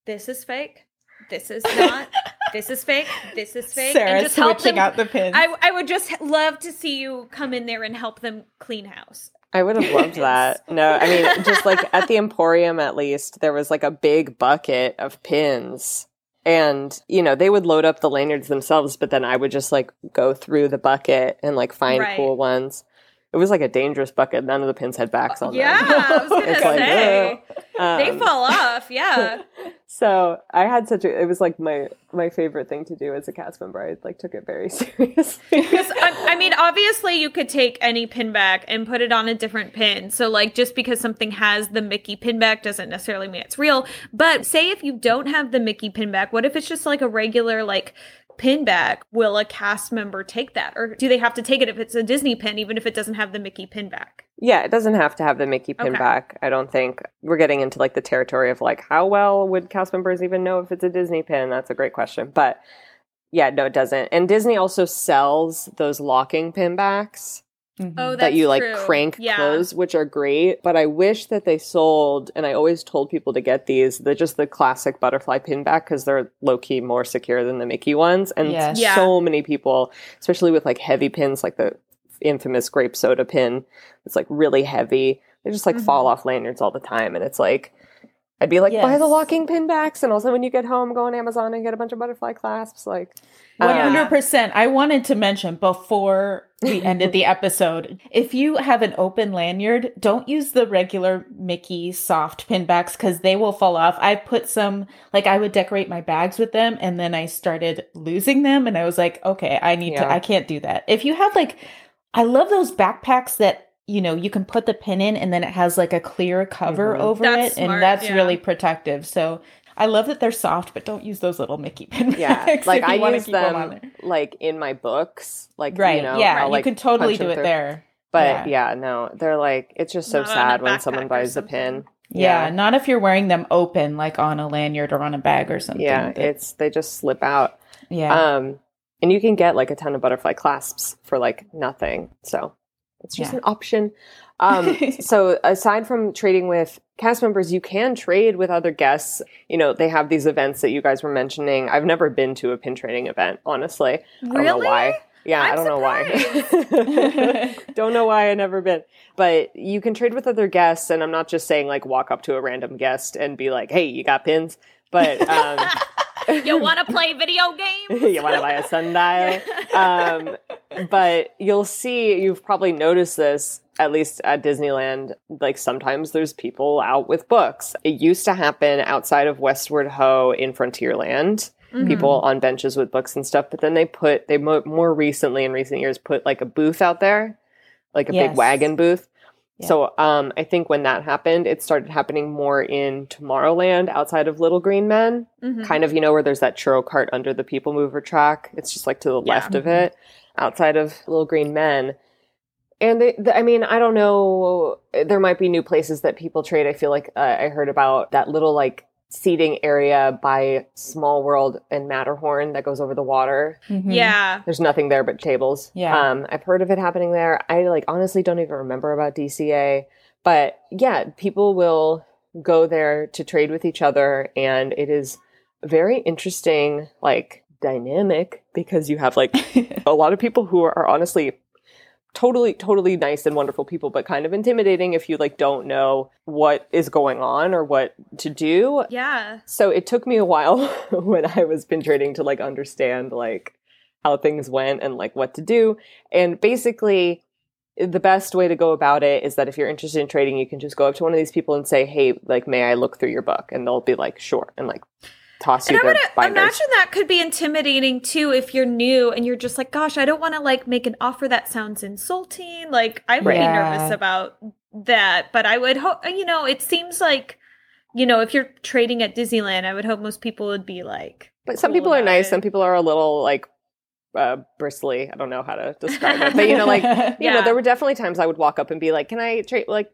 "This is fake. This is not. This is fake. This is fake." Sarah and just help switching them. out the pins. I I would just love to see you come in there and help them clean house. I would have loved that. No, I mean, just like at the Emporium, at least, there was like a big bucket of pins. And, you know, they would load up the lanyards themselves, but then I would just like go through the bucket and like find Right. cool ones. It was like a dangerous bucket. None of the pins had backs on Yeah, them. I was gonna It's like, say ugh. they Um, fall off. Yeah. So I had such a, it was like my, my favorite thing to do as a cast member. I like took it very seriously. Because I, I mean, obviously, you could take any pin back and put it on a different pin. So, like, just because something has the Mickey pin back doesn't necessarily mean it's real. But say if you don't have the Mickey pin back, what if it's just like a regular like pin back? Will a cast member take that, or do they have to take it if it's a Disney pin, even if it doesn't have the Mickey pin back? Yeah, it doesn't have to have the Mickey pin Okay. back. I don't think we're getting into like the territory of like how well would cast members even know if it's a Disney pin? That's a great question. But yeah, no, it doesn't. And Disney also sells those locking pin backs. Oh, that's that you like true. crank yeah. close, which are great. But I wish that they sold, and I always told people to get these. They're just the classic butterfly pin back because they're low key more secure than the Mickey ones. And Yes. Yeah. so many people, especially with like heavy pins, like the infamous grape soda pin, it's like really heavy. They just like Mhm. fall off lanyards all the time, and it's like. I'd be like, buy the Yes. locking pin backs, and also when you get home, go on Amazon and get a bunch of butterfly clasps. Like, um, hundred percent. I wanted to mention before we ended the episode, if you have an open lanyard, don't use the regular Mickey soft pin backs because they will fall off. I put some, like, I would decorate my bags with them, and then I started losing them, and I was like, okay, I need to. I can't do that. If you have like, I love those backpacks that. You know, you can put the pin in and then it has like a clear cover Mhm. over That's it, smart, and that's yeah. really protective. So I love that they're soft, but don't use those little Mickey pin Yeah, like I wanna use keep on them like in my books, like Right. You know, yeah. I'll, you like, can totally do it through. there. But Yeah. yeah. no, they're like it's just so Not sad when someone buys a something. pin. Yeah. Not if you're wearing them open, like on a lanyard or on a bag or something. yeah, that- it's they just slip out. yeah. Um, and you can get like a ton of butterfly clasps for like nothing. So it's just Yeah. an option. Um, so aside from trading with cast members, you can trade with other guests. You know, they have these events that you guys were mentioning. I've never been to a pin trading event, honestly. I don't know Really? why. Yeah, I I'm don't know why. don't know why I never been. But you can trade with other guests, and I'm not just saying like walk up to a random guest and be like, "Hey, you got pins?" But um, you want to play video games? you want to buy a sundial? Um, but you'll see. You've probably noticed this at least at Disneyland. Like sometimes there's people out with books. It used to happen outside of Westward Ho in Frontierland Mhm. people on benches with books and stuff. But then they put they mo- more recently in recent years put like a booth out there, like a big wagon booth. Yeah. So um, I think when that happened, it started happening more in Tomorrowland outside of Little Green Men, Mhm. kind of you know where there's that churro cart under the People Mover track. It's just like to the Yeah. left of it, outside of Little Green Men. And they, the, I mean, I don't know. There might be new places that people trade. I feel like uh, I heard about that little like seating area by Small World and Matterhorn that goes over the water. Mhm. Yeah. There's nothing there but tables. Yeah. Um, I've heard of it happening there. I like honestly don't even remember about DCA, but yeah, people will go there to trade with each other, and it is very interesting, like dynamic because you have like a lot of people who are honestly totally totally nice and wonderful people but kind of intimidating if you like don't know what is going on or what to do Yeah. so it took me a while when I was pin trading to like understand like how things went and like what to do. And basically, the best way to go about it is that if you're interested in trading, you can just go up to one of these people and say, "Hey, like, may I look through your book?" And they'll be like, "Sure," and like toss And you I their would binders. imagine that could be intimidating too if you're new and you're just like, gosh, I don't want to like make an offer that sounds insulting. Like I would be nervous about that, but I would hope you know, it seems like you know, if you're trading at Disneyland, I would hope most people would be like But some cool people are nice. it. Some people are a little like uh, bristly. I don't know how to describe it, but you know, like you know, there were definitely times I would walk up and be like, "Can I trade?" Like,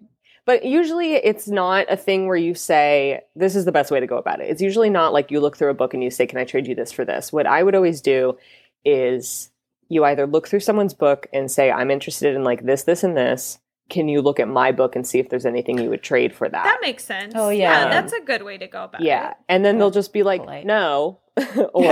but usually it's not a thing where you say, "This is the best way to go about it." It's usually not like you look through a book and you say, "Can I trade you this for this?" What I would always do is you either look through someone's book and say, "I'm interested in like this, this, and this." Can you look at my book and see if there's anything you would trade for that? that makes sense. Oh, yeah. that's a good way to go about it. yeah, and then they'll just be like, polite. "No," or.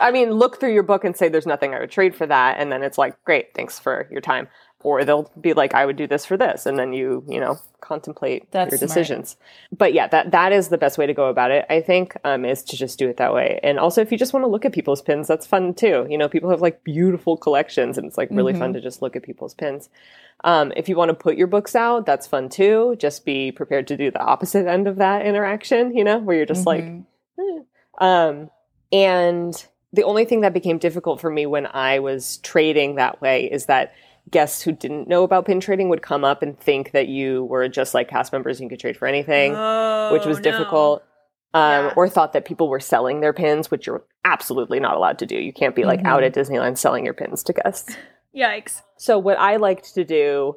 I mean, look through your book and say there's nothing I would trade for that, and then it's like, great, thanks for your time. Or they'll be like, I would do this for this, and then you, you know, contemplate That's your smart. decisions. But yeah, that that is the best way to go about it. I think um, is to just do it that way. And also, if you just want to look at people's pins, that's fun too. You know, people have like beautiful collections, and it's like really fun to just look at people's pins. Um, if you want to put your books out, that's fun too. Just be prepared to do the opposite end of that interaction. You know, where you're just like, Mhm. um, and the only thing that became difficult for me when I was trading that way is that guests who didn't know about pin trading would come up and think that you were just like cast members and you could trade for anything, Oh, which was no. difficult. Um, Yeah. Or thought that people were selling their pins, which you're absolutely not allowed to do. You can't be like Mhm. out at Disneyland selling your pins to guests. Yikes. So what I liked to do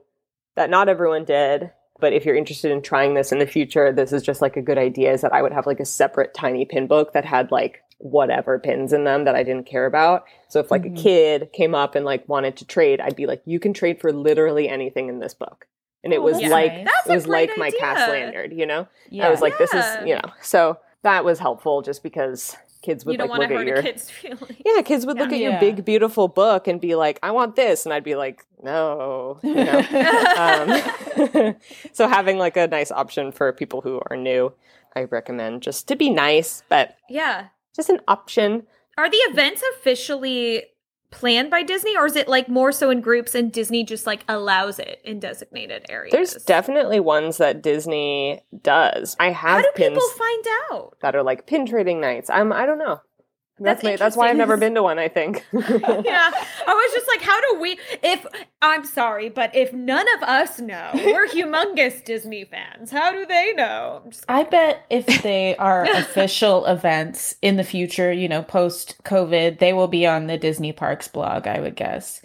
that not everyone did, but if you're interested in trying this in the future, this is just like a good idea is that I would have like a separate tiny pin book that had like whatever pins in them that I didn't care about. So if like Mhm. a kid came up and like wanted to trade, I'd be like, you can trade for literally anything in this book. And it Oh, was like nice. It was great like my idea. cast lanyard, you know? Yeah. I was like, this is you know. So that was helpful just because kids would you don't like want to look at hurt your kid's feelings. yeah, kids would look Yeah. at your big, beautiful book and be like, I want this. And I'd be like, no. You know? um, so having like a nice option for people who are new, I recommend just to be nice, but Yeah. Just an option. Are the events officially planned by Disney or is it like more so in groups and Disney just like allows it in designated areas? There's definitely ones that Disney does. I have How do people find out? that are like pin trading nights. I'm I don't know. That's That's my, that's why I've never been to one. I think. yeah. I was just like, how do we if I'm sorry, but if none of us know, we're humongous Disney fans. How do they know? I'm I bet if they are official events in the future, you know, post COVID, they will be on the Disney Parks blog, I would guess.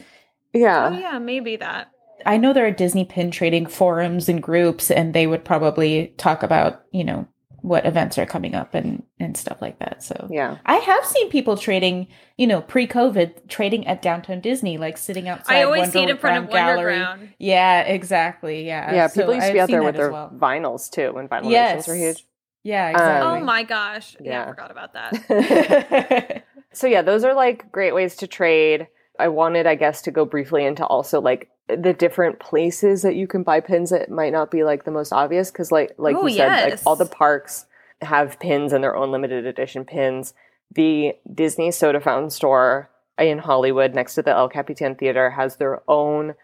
yeah. oh yeah, maybe that. I know there are Disney pin trading forums and groups, and they would probably talk about, you know, what events are coming up and, and stuff like that. So Yeah. I have seen people trading, you know, pre COVID, trading at downtown Disney, like sitting outside. I always see it in front of Wonderground Gallery. Wonderground. Yeah, exactly. Yeah. Yeah. So People used to be I've out there with their well. vinyls too when vinyl Yes. were huge. Yeah, Um. Oh my gosh. Yeah, Yeah. I forgot about that. so yeah, those are like great ways to trade. I wanted, I guess, to go briefly into also like the different places that you can buy pins that might not be like the most obvious because like like Oh, you said, like all the parks have pins and their own limited edition pins. The Disney Soda Fountain store in Hollywood next to the El Capitan Theater has their own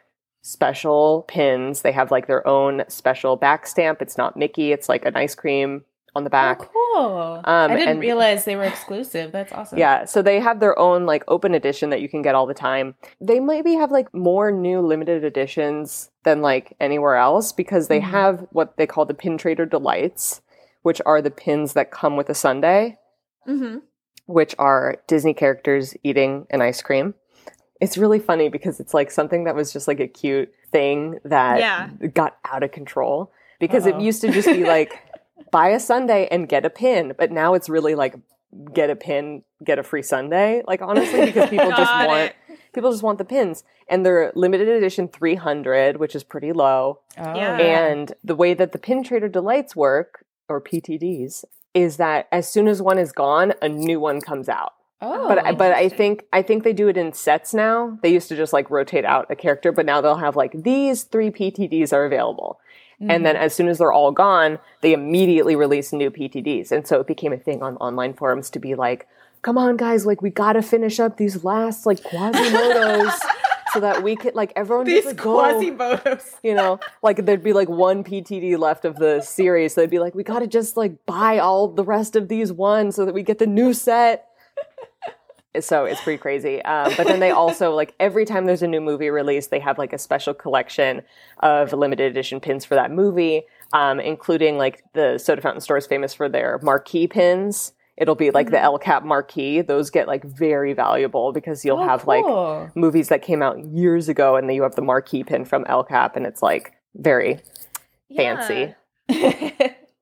special pins. They have like their own special back stamp. It's not Mickey, it's like an ice cream on the back. Oh, cool. Um, I didn't and- realize they were exclusive. That's awesome. Yeah, so they have their own like open edition that you can get all the time. They maybe have like more new limited editions than like anywhere else because they Mhm. have what they call the Pin Trader Delights, which are the pins that come with a sundae, hmm which are Disney characters eating an ice cream. It's really funny because it's like something that was just like a cute thing that Yeah. got out of control because it Uh-oh. used to just be like buy a sundae and get a pin, but now it's really like get a pin, get a free sundae. Like honestly, because people just want it. people just want the pins, and they're limited edition 300, which is pretty low. Oh, Yeah. And the way that the Pin Trader Delights work, or PTDs, is that as soon as one is gone, a new one comes out. oh, but I but I think I think they do it in sets now. They used to just like rotate out a character, but now they'll have like these three PTDs are available. And Mm-hmm. then as soon as they're all gone, they immediately release new PTDs. And so it became a thing on online forums to be like, come on guys, like we gotta finish up these last like Quasimodos so that we could like everyone These go, Quasimodos. you know, like there'd be like one PTD left of the series. So they'd be like, we got to just like buy all the rest of these ones so that we get the new set. So it's pretty crazy. Um, but then they also like every time there's a new movie released, they have like a special collection of limited edition pins for that movie, um, including like the soda fountain store is famous for their marquee pins. It'll be like the El Cap marquee. Those get like very valuable because you'll Oh, have like movies that came out years ago and then you have the marquee pin from El Cap and it's like very fancy.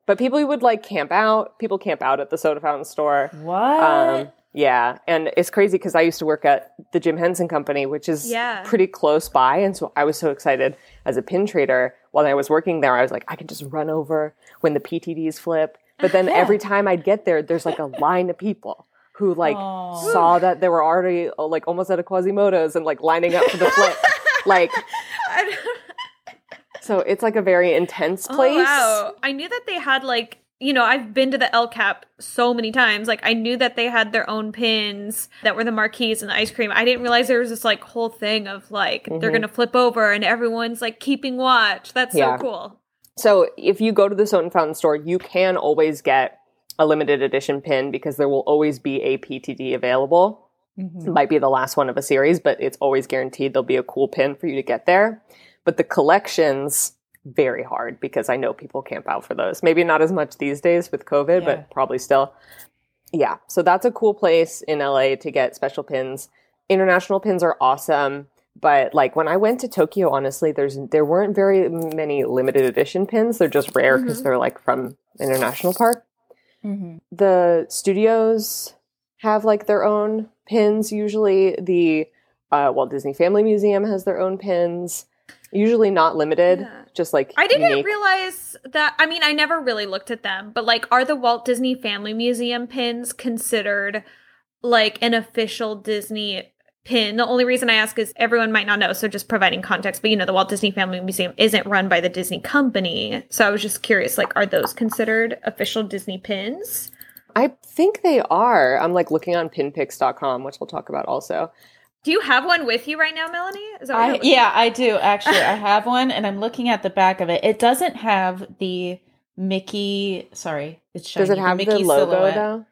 But people would like camp out. People camp out at the soda fountain store. what? Um, yeah, and it's crazy because I used to work at the Jim Henson Company, which is Yeah. pretty close by, and so I was so excited as a pin trader while I was working there. I was like, I can just run over when the PTDs flip. But then Yeah. every time I'd get there, there's like a line of people who like Aw. saw that they were already uh, like almost at a Quasimodo's and like lining up for the flip. like, so it's like a very intense place. Oh, wow. I knew that they had like you know, I've been to the El Cap so many times. Like I knew that they had their own pins that were the marquees and the ice cream. I didn't realize there was this like whole thing of like they're Mhm. gonna flip over and everyone's like keeping watch. That's Yeah. so cool. So if you go to the Soda Fountain store, you can always get a limited edition pin because there will always be a PTD available. Mhm. It might be the last one of a series, but it's always guaranteed there'll be a cool pin for you to get there. But the collections very hard because I know people camp out for those. Maybe not as much these days with COVID, Yeah. but probably still. Yeah, so that's a cool place in LA to get special pins. International pins are awesome, but like when I went to Tokyo, honestly, there's there weren't very many limited edition pins. They're just rare because Mhm. they're like from International Park Mhm. the studios have like their own pins usually the uh, walt disney family museum has their own pins usually not limited Yeah. just like I didn't unique. realize that. I mean, I never really looked at them, but like, are the Walt Disney Family Museum pins considered like an official Disney pin? The only reason I ask is everyone might not know, so just providing context. But you know, the Walt Disney Family Museum isn't run by the Disney company, so I was just curious. Like, are those considered official Disney pins? i think they are i'm like looking on PinPics.com which we'll talk about also Do you have one with you right now, Melanie? Is that I, you're yeah, I do actually. I have one, and I'm looking at the back of it. It doesn't have the Mickey. Sorry, it's shiny. does it have the, Mickey logo silhouette. though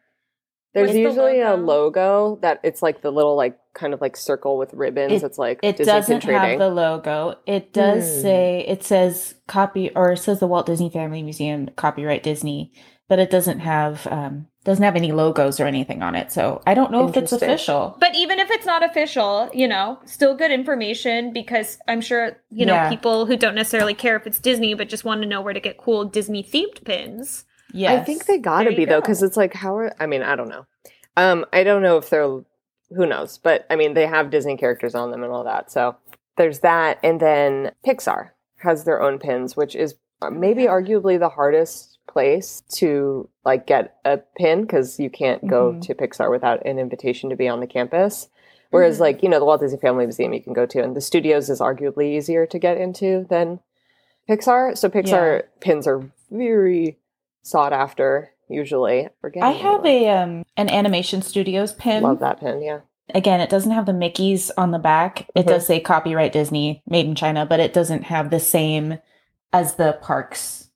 there's What's the usually a logo? logo that it's like the little like kind of like circle with ribbons It- it's like It Disney doesn't have the logo. It does Hmm. say it says copy or it says the Walt Disney Family Museum copyright Disney, but it doesn't have um doesn't have any logos or anything on it. So I don't know if it's official. But even if it's not official, you know, still good information because I'm sure, you know, Yeah. people who don't necessarily care if it's Disney but just want to know where to get cool Disney themed pins. Yeah, I think they gotta There you be though, because it's like how are I mean, I don't know. Um, I don't know if they're who knows, but I mean they have Disney characters on them and all that. So there's that, and then Pixar has their own pins, which is maybe arguably the hardest place to like get a pin because you can't go Mhm. to Pixar without an invitation to be on the campus. Whereas, Mhm. like you know, the Walt Disney Family Museum you can go to, and the studios is arguably easier to get into than Pixar. So Pixar pins are very sought after usually. Forget I have a um an animation studios pin. love that pin. Yeah, Again, it doesn't have the Mickeys on the back. It Mhm. does say copyright Disney, made in China, but it doesn't have the same as the parks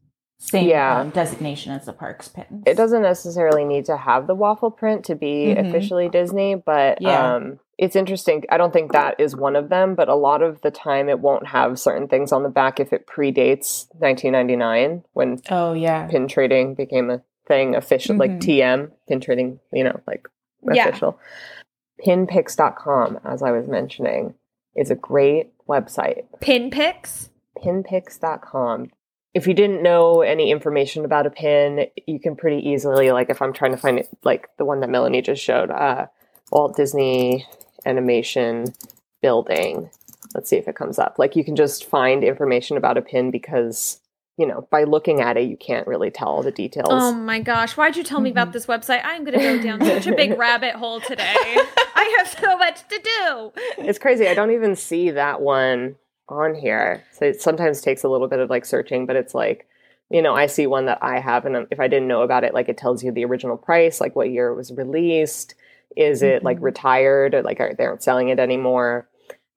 same Yeah. um, designation as the parks pins. it doesn't necessarily need to have the waffle print to be Mhm. officially Disney, but Yeah. um, it's interesting. I don't think that is one of them, but a lot of the time it won't have certain things on the back if it predates 1999 when Oh yeah. pin trading became a thing official, like Mhm. TM pin trading. You know, like Yeah. official. PinPics.com, as I was mentioning, is a great website. Pin picks? PinPics.com. If you didn't know any information about a pin, you can pretty easily, like if I'm trying to find it, like the one that Melanie just showed, uh, Walt Disney Animation Building. Let's see if it comes up. Like you can just find information about a pin because, you know, by looking at it, you can't really tell all the details. Oh my gosh, why'd you tell me about Mhm. this website? I'm going to go down such a big rabbit hole today. I have so much to do. it's crazy. I don't even see that one on here. So it sometimes takes a little bit of like searching, but it's like, you know, I see one that I have, and if I didn't know about it, like it tells you the original price, like what year it was released. Is it like Mhm. retired or like are, they aren't selling it anymore?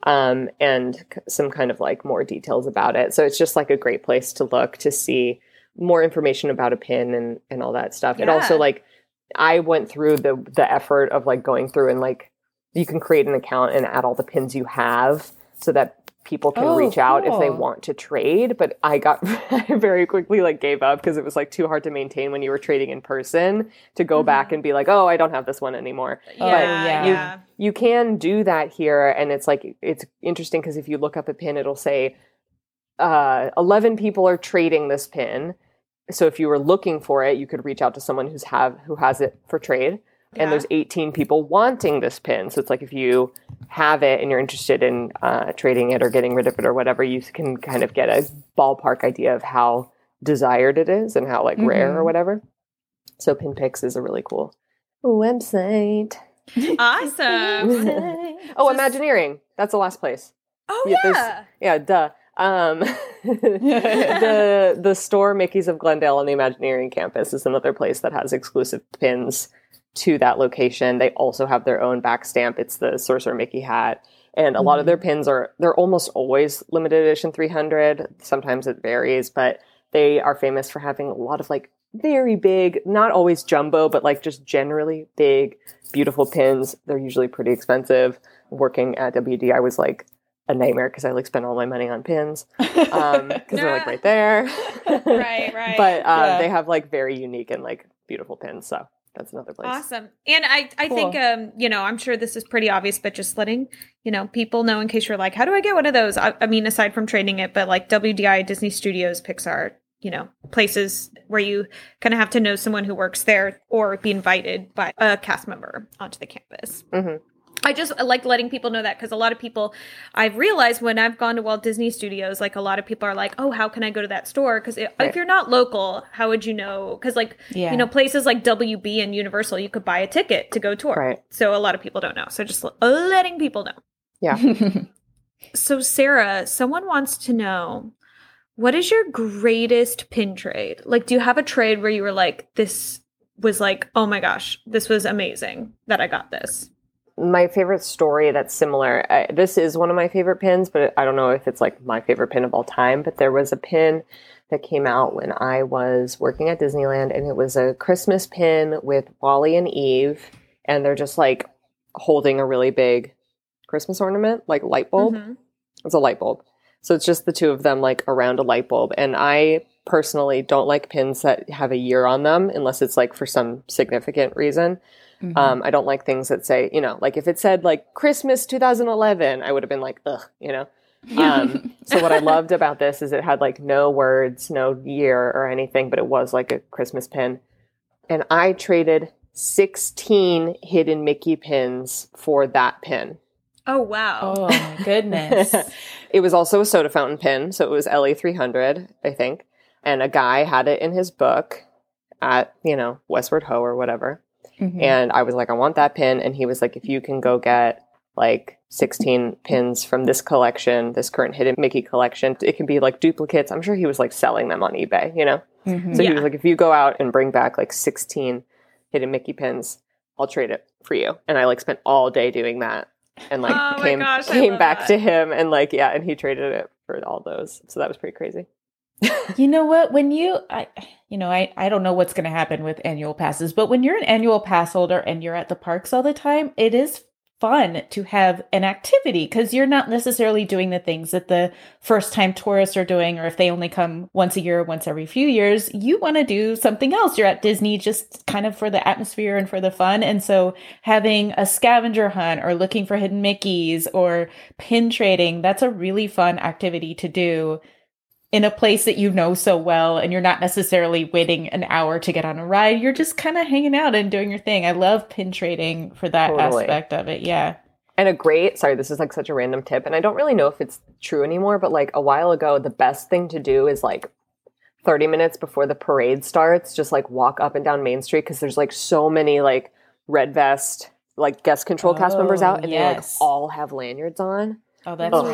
um, and some kind of like more details about it. So it's just like a great place to look to see more information about a pin and and all that stuff. It also like I went through the the effort of like going through and like you can create an account and add all the pins you have so that people can Oh, reach out if they want to trade but i got very quickly like gave up because it was like too hard to maintain when you were trading in person to go back and be like oh i don't have this one anymore Yeah, Oh, yeah. yeah. you can do that here and it's like it's interesting because if you look up a pin it'll say uh, 11 people are trading this pin so if you were looking for it you could reach out to someone who's have who has it for trade Yeah. and there's 18 people wanting this pin so it's like if you have it and you're interested in uh, trading it or getting rid of it or whatever you can kind of get a ballpark idea of how desired it is and how like rare or Mhm. whatever so PinPics is a really cool website Awesome. oh, So- Imagineering. That's the last place. Oh Yeah, yeah. Yeah, duh. Um, the the store Mickey's of Glendale on the Imagineering campus is another place that has exclusive pins to that location. They also have their own back stamp. It's the Sorcerer Mickey hat. And a lot of their pins are they're almost always limited edition 300. Sometimes it varies, but they are famous for having a lot of like very big, not always jumbo, but like just generally big, beautiful pins. They're usually pretty expensive. Working at WD, I was like a nightmare because I like spent all my money on pins um because they're like right there Right, right. but um, Yeah. they have like very unique and like beautiful pins so that's another place Awesome. And I, I think, um, you know, I'm sure this is pretty obvious, but just letting, you know, people know in case you're like, how do I get one of those? I, I mean, aside from trading it, but like WDI, Disney Studios, Pixar, you know, places where you kind of have to know someone who works there or be invited by a cast member onto the campus. Mhm. I just like letting people know that because a lot of people, I've realized when I've gone to Walt Disney Studios, like a lot of people are like, "Oh, how can I go to that store?" Because if, Right. if you're not local, how would you know? Because like Yeah. you know, places like WB and Universal, you could buy a ticket to go tour. right So a lot of people don't know. So just letting people know. yeah So Sarah, someone wants to know what is your greatest pin trade? Like, do you have a trade where you were like, this was like, oh my gosh, this was amazing that I got this. My favorite story that's similar uh, this is one of my favorite pins but i don't know if it's like my favorite pin of all time but there was a pin that came out when i was working at disneyland and it was a christmas pin with WALL-E and eve and they're just like holding a really big christmas ornament like light bulb Mhm. It's a light bulb. So it's just the two of them like around a light bulb. And I personally don't like pins that have a year on them unless it's like for some significant reason. Mhm. Um, I don't like things that say, you know, like if it said like Christmas 2011, I would have been like, ugh, you know. Um, so what I loved about this is it had like no words, no year or anything, but it was like a Christmas pin. And I traded 16 hidden Mickey pins for that pin. Oh wow. oh my goodness. it was also a soda fountain pin, so it was LA 300, I think. And a guy had it in his book at, you know, Westward Ho or whatever. Mhm. And I was like, I want that pin. And he was like, if you can go get like 16 pins from this collection, this current hidden Mickey collection, it can be like duplicates. I'm sure he was like selling them on eBay, you know? Mhm. So he was like, if you go out and bring back like 16 hidden Mickey pins, I'll trade it for you. And I like spent all day doing that and like Oh came gosh, came back that. to him and like yeah, and he traded it for all those. So that was pretty crazy. You know what? When you, I, you know, I, I don't know what's going to happen with annual passes, but when you're an annual pass holder and you're at the parks all the time, it is fun to have an activity because you're not necessarily doing the things that the first time tourists are doing, or if they only come once a year, once every few years, you want to do something else. You're at Disney just kind of for the atmosphere and for the fun. And so having a scavenger hunt or looking for hidden Mickeys or pin trading, that's a really fun activity to do in a place that you know so well and you're not necessarily waiting an hour to get on a ride you're just kind of hanging out and doing your thing i love pin trading for that Totally. aspect of it yeah And a great, sorry, this is like such a random tip, and I don't really know if it's true anymore, but like a while ago, the best thing to do is like 30 minutes before the parade starts, just like walk up and down Main Street because there's like so many like red vest, like guest control cast members Oh, out, and yes. they like all have lanyards on. oh that's Oh.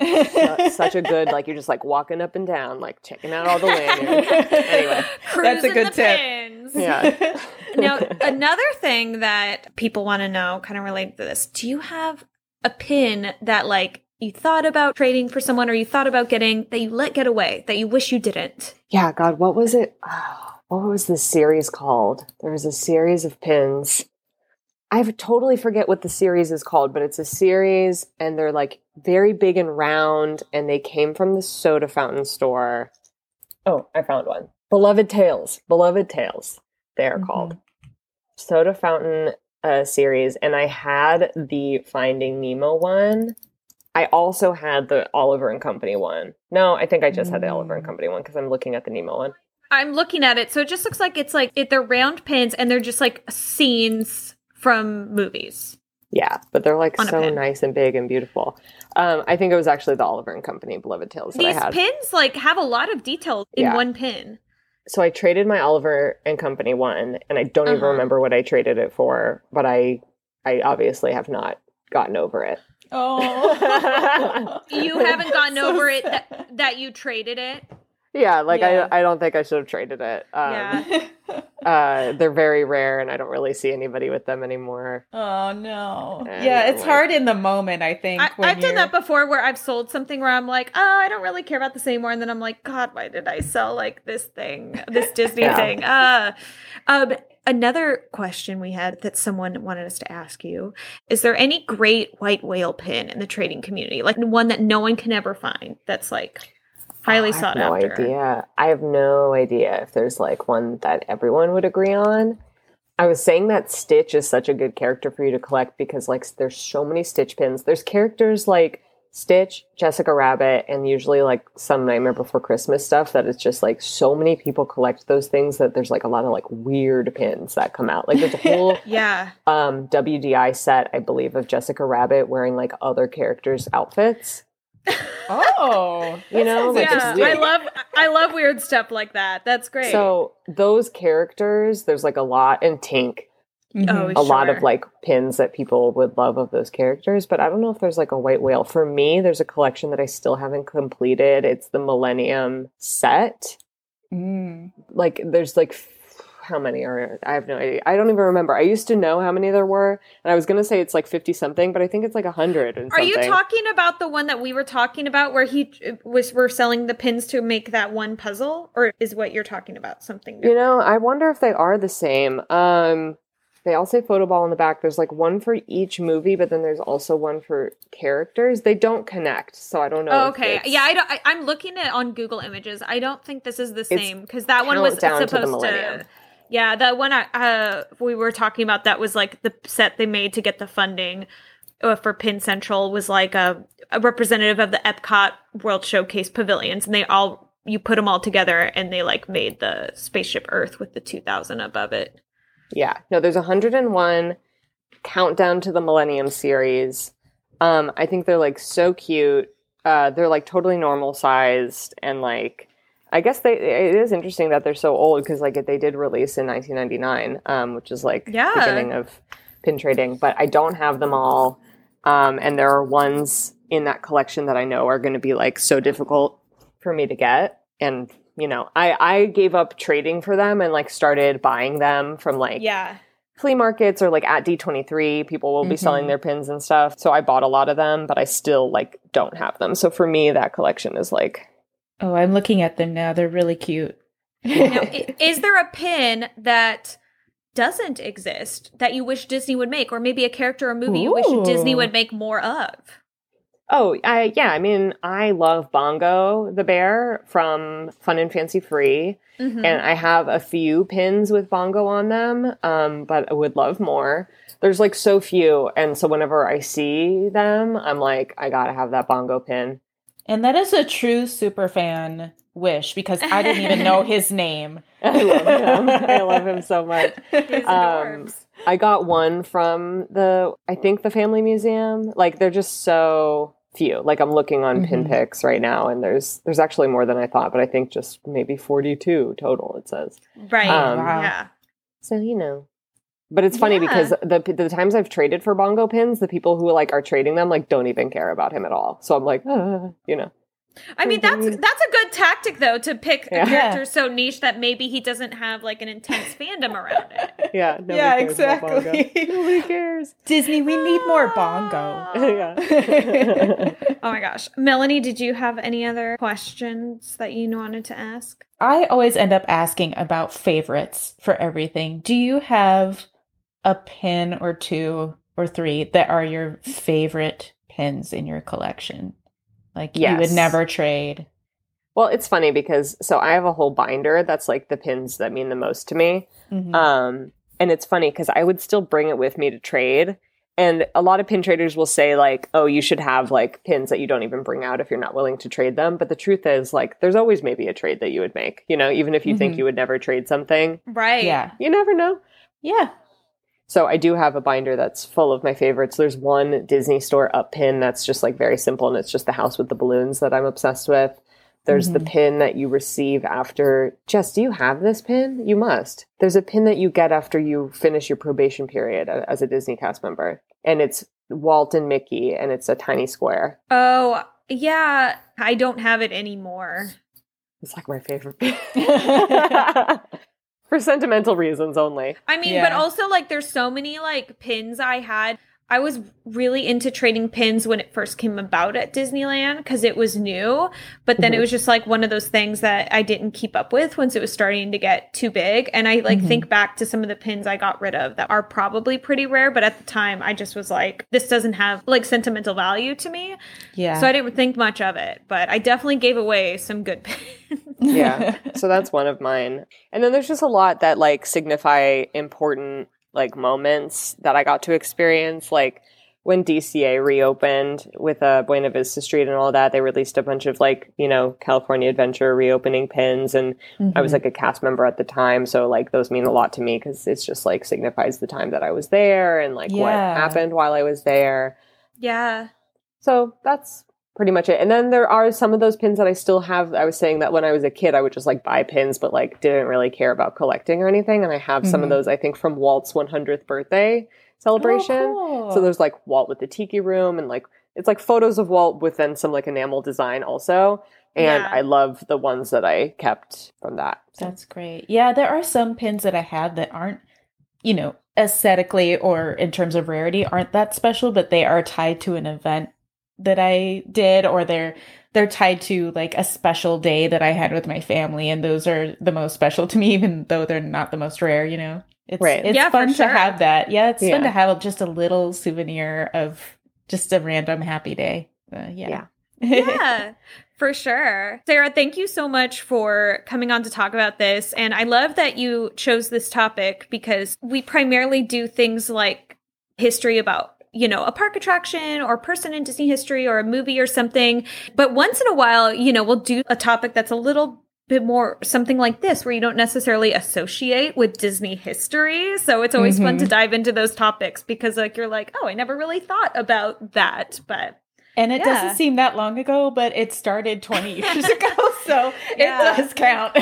Rad it's such a good, like you're just like walking up and down, like checking out all the lanyards. Anyway. that's a good tip pins. Yeah. now, another thing that people want to know, kind of related to this, do you have a pin that like you thought about trading for someone or you thought about getting that you let get away that you wish you didn't? Yeah, God, what was it? Oh, what was this series called? There was a series of pins. I totally forget what the series is called, but it's a series and they're like very big and round and they came from the soda fountain store. Oh, I found one. Beloved Tales. Beloved Tales. They are Mhm. called. Soda fountain uh, series. And I had the Finding Nemo one. I also had the Oliver and Company one. No, I think I just had the Oliver and Mm. Company one because I'm looking at the Nemo one. I'm looking at it, so it just looks like it's like it, they're round pins and they're just like scenes from movies. Yeah, but they're like On a so pin. nice and big and beautiful. Um, I think it was actually the Oliver and Company Beloved Tales that These I had. pins like have a lot of detail in Yeah. one pin. so I traded my Oliver and Company one, and I don't even Uh-huh. remember what I traded it for, but I, I obviously have not gotten over it. Oh. You haven't gotten So over it sad. that, that you traded it. Yeah, like Yeah. I, I don't think I should have traded it. Um, Yeah. uh, they're very rare, and I don't really see anybody with them anymore. oh no. And yeah, it's like- hard in the moment, I think. I, when I've done you're- that before where I've sold something where I'm like, oh, I don't really care about this anymore. And then I'm like, God, why did I sell like this thing, this Disney Yeah. thing? Uh, um, another question we had that someone wanted us to ask you is there any great white whale pin in the trading community? Like one that no one can ever find that's like highly I have sought no after? idea. I have no idea if there's like one that everyone would agree on. I was saying that Stitch is such a good character for you to collect because like there's so many Stitch pins. There's characters like Stitch, Jessica Rabbit, and usually like some Nightmare Before Christmas stuff that it's just like so many people collect those things that there's like a lot of like weird pins that come out. Like there's a whole Yeah. um WDI set, I believe, of Jessica Rabbit wearing like other characters' outfits. Oh. You know, like, yeah, it's. I love I love weird stuff like that. That's great. So those characters, there's like a lot, and Tink, Mhm. Oh, a lot of like pins that people would love of those characters. But I don't know if there's like a white whale. For me, there's a collection that I still haven't completed. It's the Millennium set. Mm. Like there's like f- how many are I have no idea. I don't even remember. I used to know how many there were, and I was gonna say it's like fifty something, but I think it's like a hundred Are something. you talking about the one that we were talking about where he was we're selling the pins to make that one puzzle or is what you're talking about something You know, I wonder if they are the same. Um, they all say photo ball on the back. There's like one for each movie, but then there's also one for characters. They don't connect, so I don't know. Oh, okay. Yeah, I don't, I, I'm looking at on Google Images. I don't think this is the same because that one was Countdown to supposed to. Yeah, that one I, uh, we were talking about that was like the set they made to get the funding uh, for Pin Central was like a, a representative of the Epcot World Showcase pavilions, and they all you put them all together and they like made the spaceship Earth with the 2000 above it. Yeah, no, there's 101 countdown to the Millennium series. Um, I think they're like so cute. Uh, they're like totally normal sized and like. I guess they. It is interesting that they're so old because like they did release in 1999, um, which is like Yeah. beginning of pin trading. But I don't have them all, um, and there are ones in that collection that I know are going to be like so difficult for me to get. And you know, I I gave up trading for them and like started buying them from like Yeah. flea markets or like at D23, people will be selling Mhm. their pins and stuff. So I bought a lot of them, but I still like don't have them. So for me, that collection is like Oh, I'm looking at them now. They're really cute. Now, is there a pin that doesn't exist that you wish Disney would make, or maybe a character or movie you wish Disney would make more of? Oh, I, yeah. I mean, I love Bongo the bear from Fun and Fancy Free, Mhm. and I have a few pins with Bongo on them, um, but I would love more. There's like so few, and so whenever I see them, I'm like, I gotta have that Bongo pin. And that is a true super fan wish because I didn't even know his name. I love him. I love him so much. Um. I got one from the I think the Family Museum. Like they're just so few. Like I'm looking on Mhm. PinPics right now, and there's there's actually more than I thought, but I think just maybe 42 total. It says right. um, Wow. Yeah. so. You know. But it's funny Yeah. because the the times I've traded for bongo pins, the people who like are trading them like don't even care about him at all. So I'm like, ah, you know, I mean, that's Mhm. that's a good tactic though to pick Yeah. a character so niche that maybe he doesn't have like an intense fandom around it. yeah. nobody yeah, cares about bongo. exactly. Nobody cares. Disney, we need more bongo. yeah. Oh my gosh. Melanie, did you have any other questions that you wanted to ask? I always end up asking about favorites for everything. Do you have a pin or two or three that are your favorite pins in your collection? Like you would never trade. Well, it's funny because so I have a whole binder that's like the pins that mean the most to me. Mhm. Um, and it's funny because I would still bring it with me to trade. And a lot of pin traders will say, like, oh, you should have like pins that you don't even bring out if you're not willing to trade them. But the truth is, like, there's always maybe a trade that you would make, you know, even if you think Mhm. you would never trade something, Right. yeah. you never know. Yeah. So I do have a binder that's full of my favorites. There's one Disney store up pin that's just like very simple and it's just the house with the balloons that I'm obsessed with. There's the Mhm. pin that you receive after. Jess, do you have this pin? You must. There's a pin that you get after you finish your probation period as a Disney cast member. And it's Walt and Mickey and it's a tiny square. Oh, yeah. I don't have it anymore. It's like my favorite pin. For sentimental reasons only. I mean, but also like there's so many like pins I had. I was really into trading pins when it first came about at Disneyland because it was new. But then it Mhm. was just like one of those things that I didn't keep up with once it was starting to get too big. And I like Mhm. think back to some of the pins I got rid of that are probably pretty rare. But at the time, I just was like, this doesn't have like sentimental value to me. Yeah. So I didn't think much of it. But I definitely gave away some good pins. yeah so that's one of mine and then there's just a lot that like signify important like moments that i got to experience like when dca reopened with uh, buena vista street and all that they released a bunch of like you know california adventure reopening pins and i was Mhm. like a cast member at the time so like those mean a lot to me because it's just like signifies the time that i was there and like what happened while i was there yeah. so that's pretty much it. And then there are some of those pins that I still have. I was saying that when I was a kid, I would just like buy pins, but like didn't really care about collecting or anything. And I have some of Mhm. those, I think, from Walt's 100th birthday celebration. Oh, cool. So there's like Walt with the tiki room and like it's like photos of Walt with then some like enamel design also. And Yeah. I love the ones that I kept from that. That's great. Yeah, there are some pins that I have that aren't, you know, aesthetically or in terms of rarity aren't that special, but they are tied to an event that I did or they're they're tied to like a special day that I had with my family and those are the most special to me even though they're not the most rare, you know. It's Right. it's Yeah, fun sure. to have that. Yeah, it's Yeah. fun to have just a little souvenir of just a random happy day. Uh, yeah. yeah, for sure. Sarah, thank you so much for coming on to talk about this. And I love that you chose this topic because we primarily do things like history about you know, a park attraction or person in Disney history or a movie or something. But once in a while, you know, we'll do a topic that's a little bit more something like this where you don't necessarily associate with Disney history. So it's always fun Mhm. to dive into those topics because like you're like, "Oh, I never really thought about that." But And it Yeah. doesn't seem that long ago, but it started 20 years ago, so Yeah. it does count.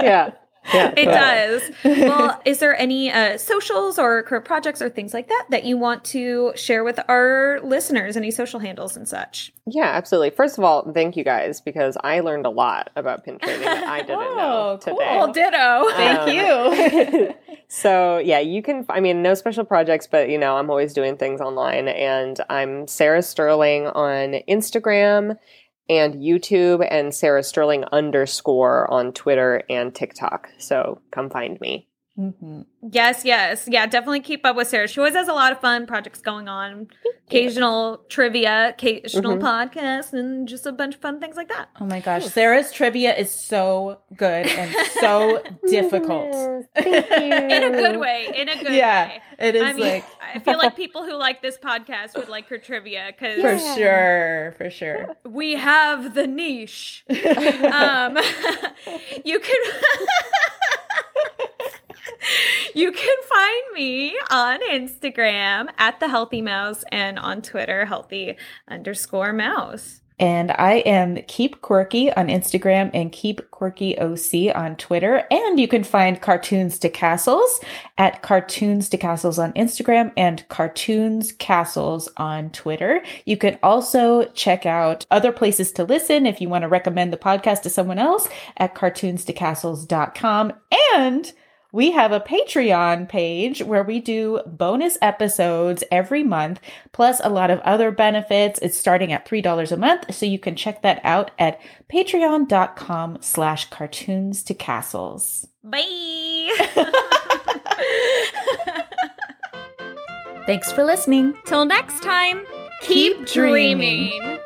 yeah. Yeah. It totally. does. Well, is there any uh, socials or current projects or things like that that you want to share with our listeners? Any social handles and such? Yeah, absolutely. First of all, thank you guys because I learned a lot about pin trading that I didn't Oh, know cool. today. Well, ditto. Thank you. so yeah, you can. I mean, no special projects, but you know, I'm always doing things online, and I'm Sarah Sterling on Instagram and YouTube, and Sarah Sterling underscore on Twitter and TikTok. So come find me. Mhm. Yes, yes. Yeah, definitely keep up with Sarah. She always has a lot of fun projects going on. Occasional trivia, occasional Mhm. podcasts, and just a bunch of fun things like that. Oh my gosh, Sarah's trivia is so good and so difficult. Thank you. In a good way. In a good yeah, way. it is I mean, like I feel like people who like this podcast would like her trivia because for Yeah. sure, for sure. we have the niche. um, you can you can find me on Instagram at the Healthy Mouse and on Twitter healthy underscore mouse. And I am Keep Quirky on Instagram and Keep Quirky OC on Twitter. And you can find Cartoons to Castles at Cartoons to Castles on Instagram and Cartoons Castles on Twitter. You can also check out other places to listen if you want to recommend the podcast to someone else at cartoons to cartoonstocastles.com. And we have a Patreon page where we do bonus episodes every month, plus a lot of other benefits. It's starting at $3 a month, so you can check that out at patreon.com slash cartoons to castles. Bye. Thanks for listening. Till next time, keep, dreaming.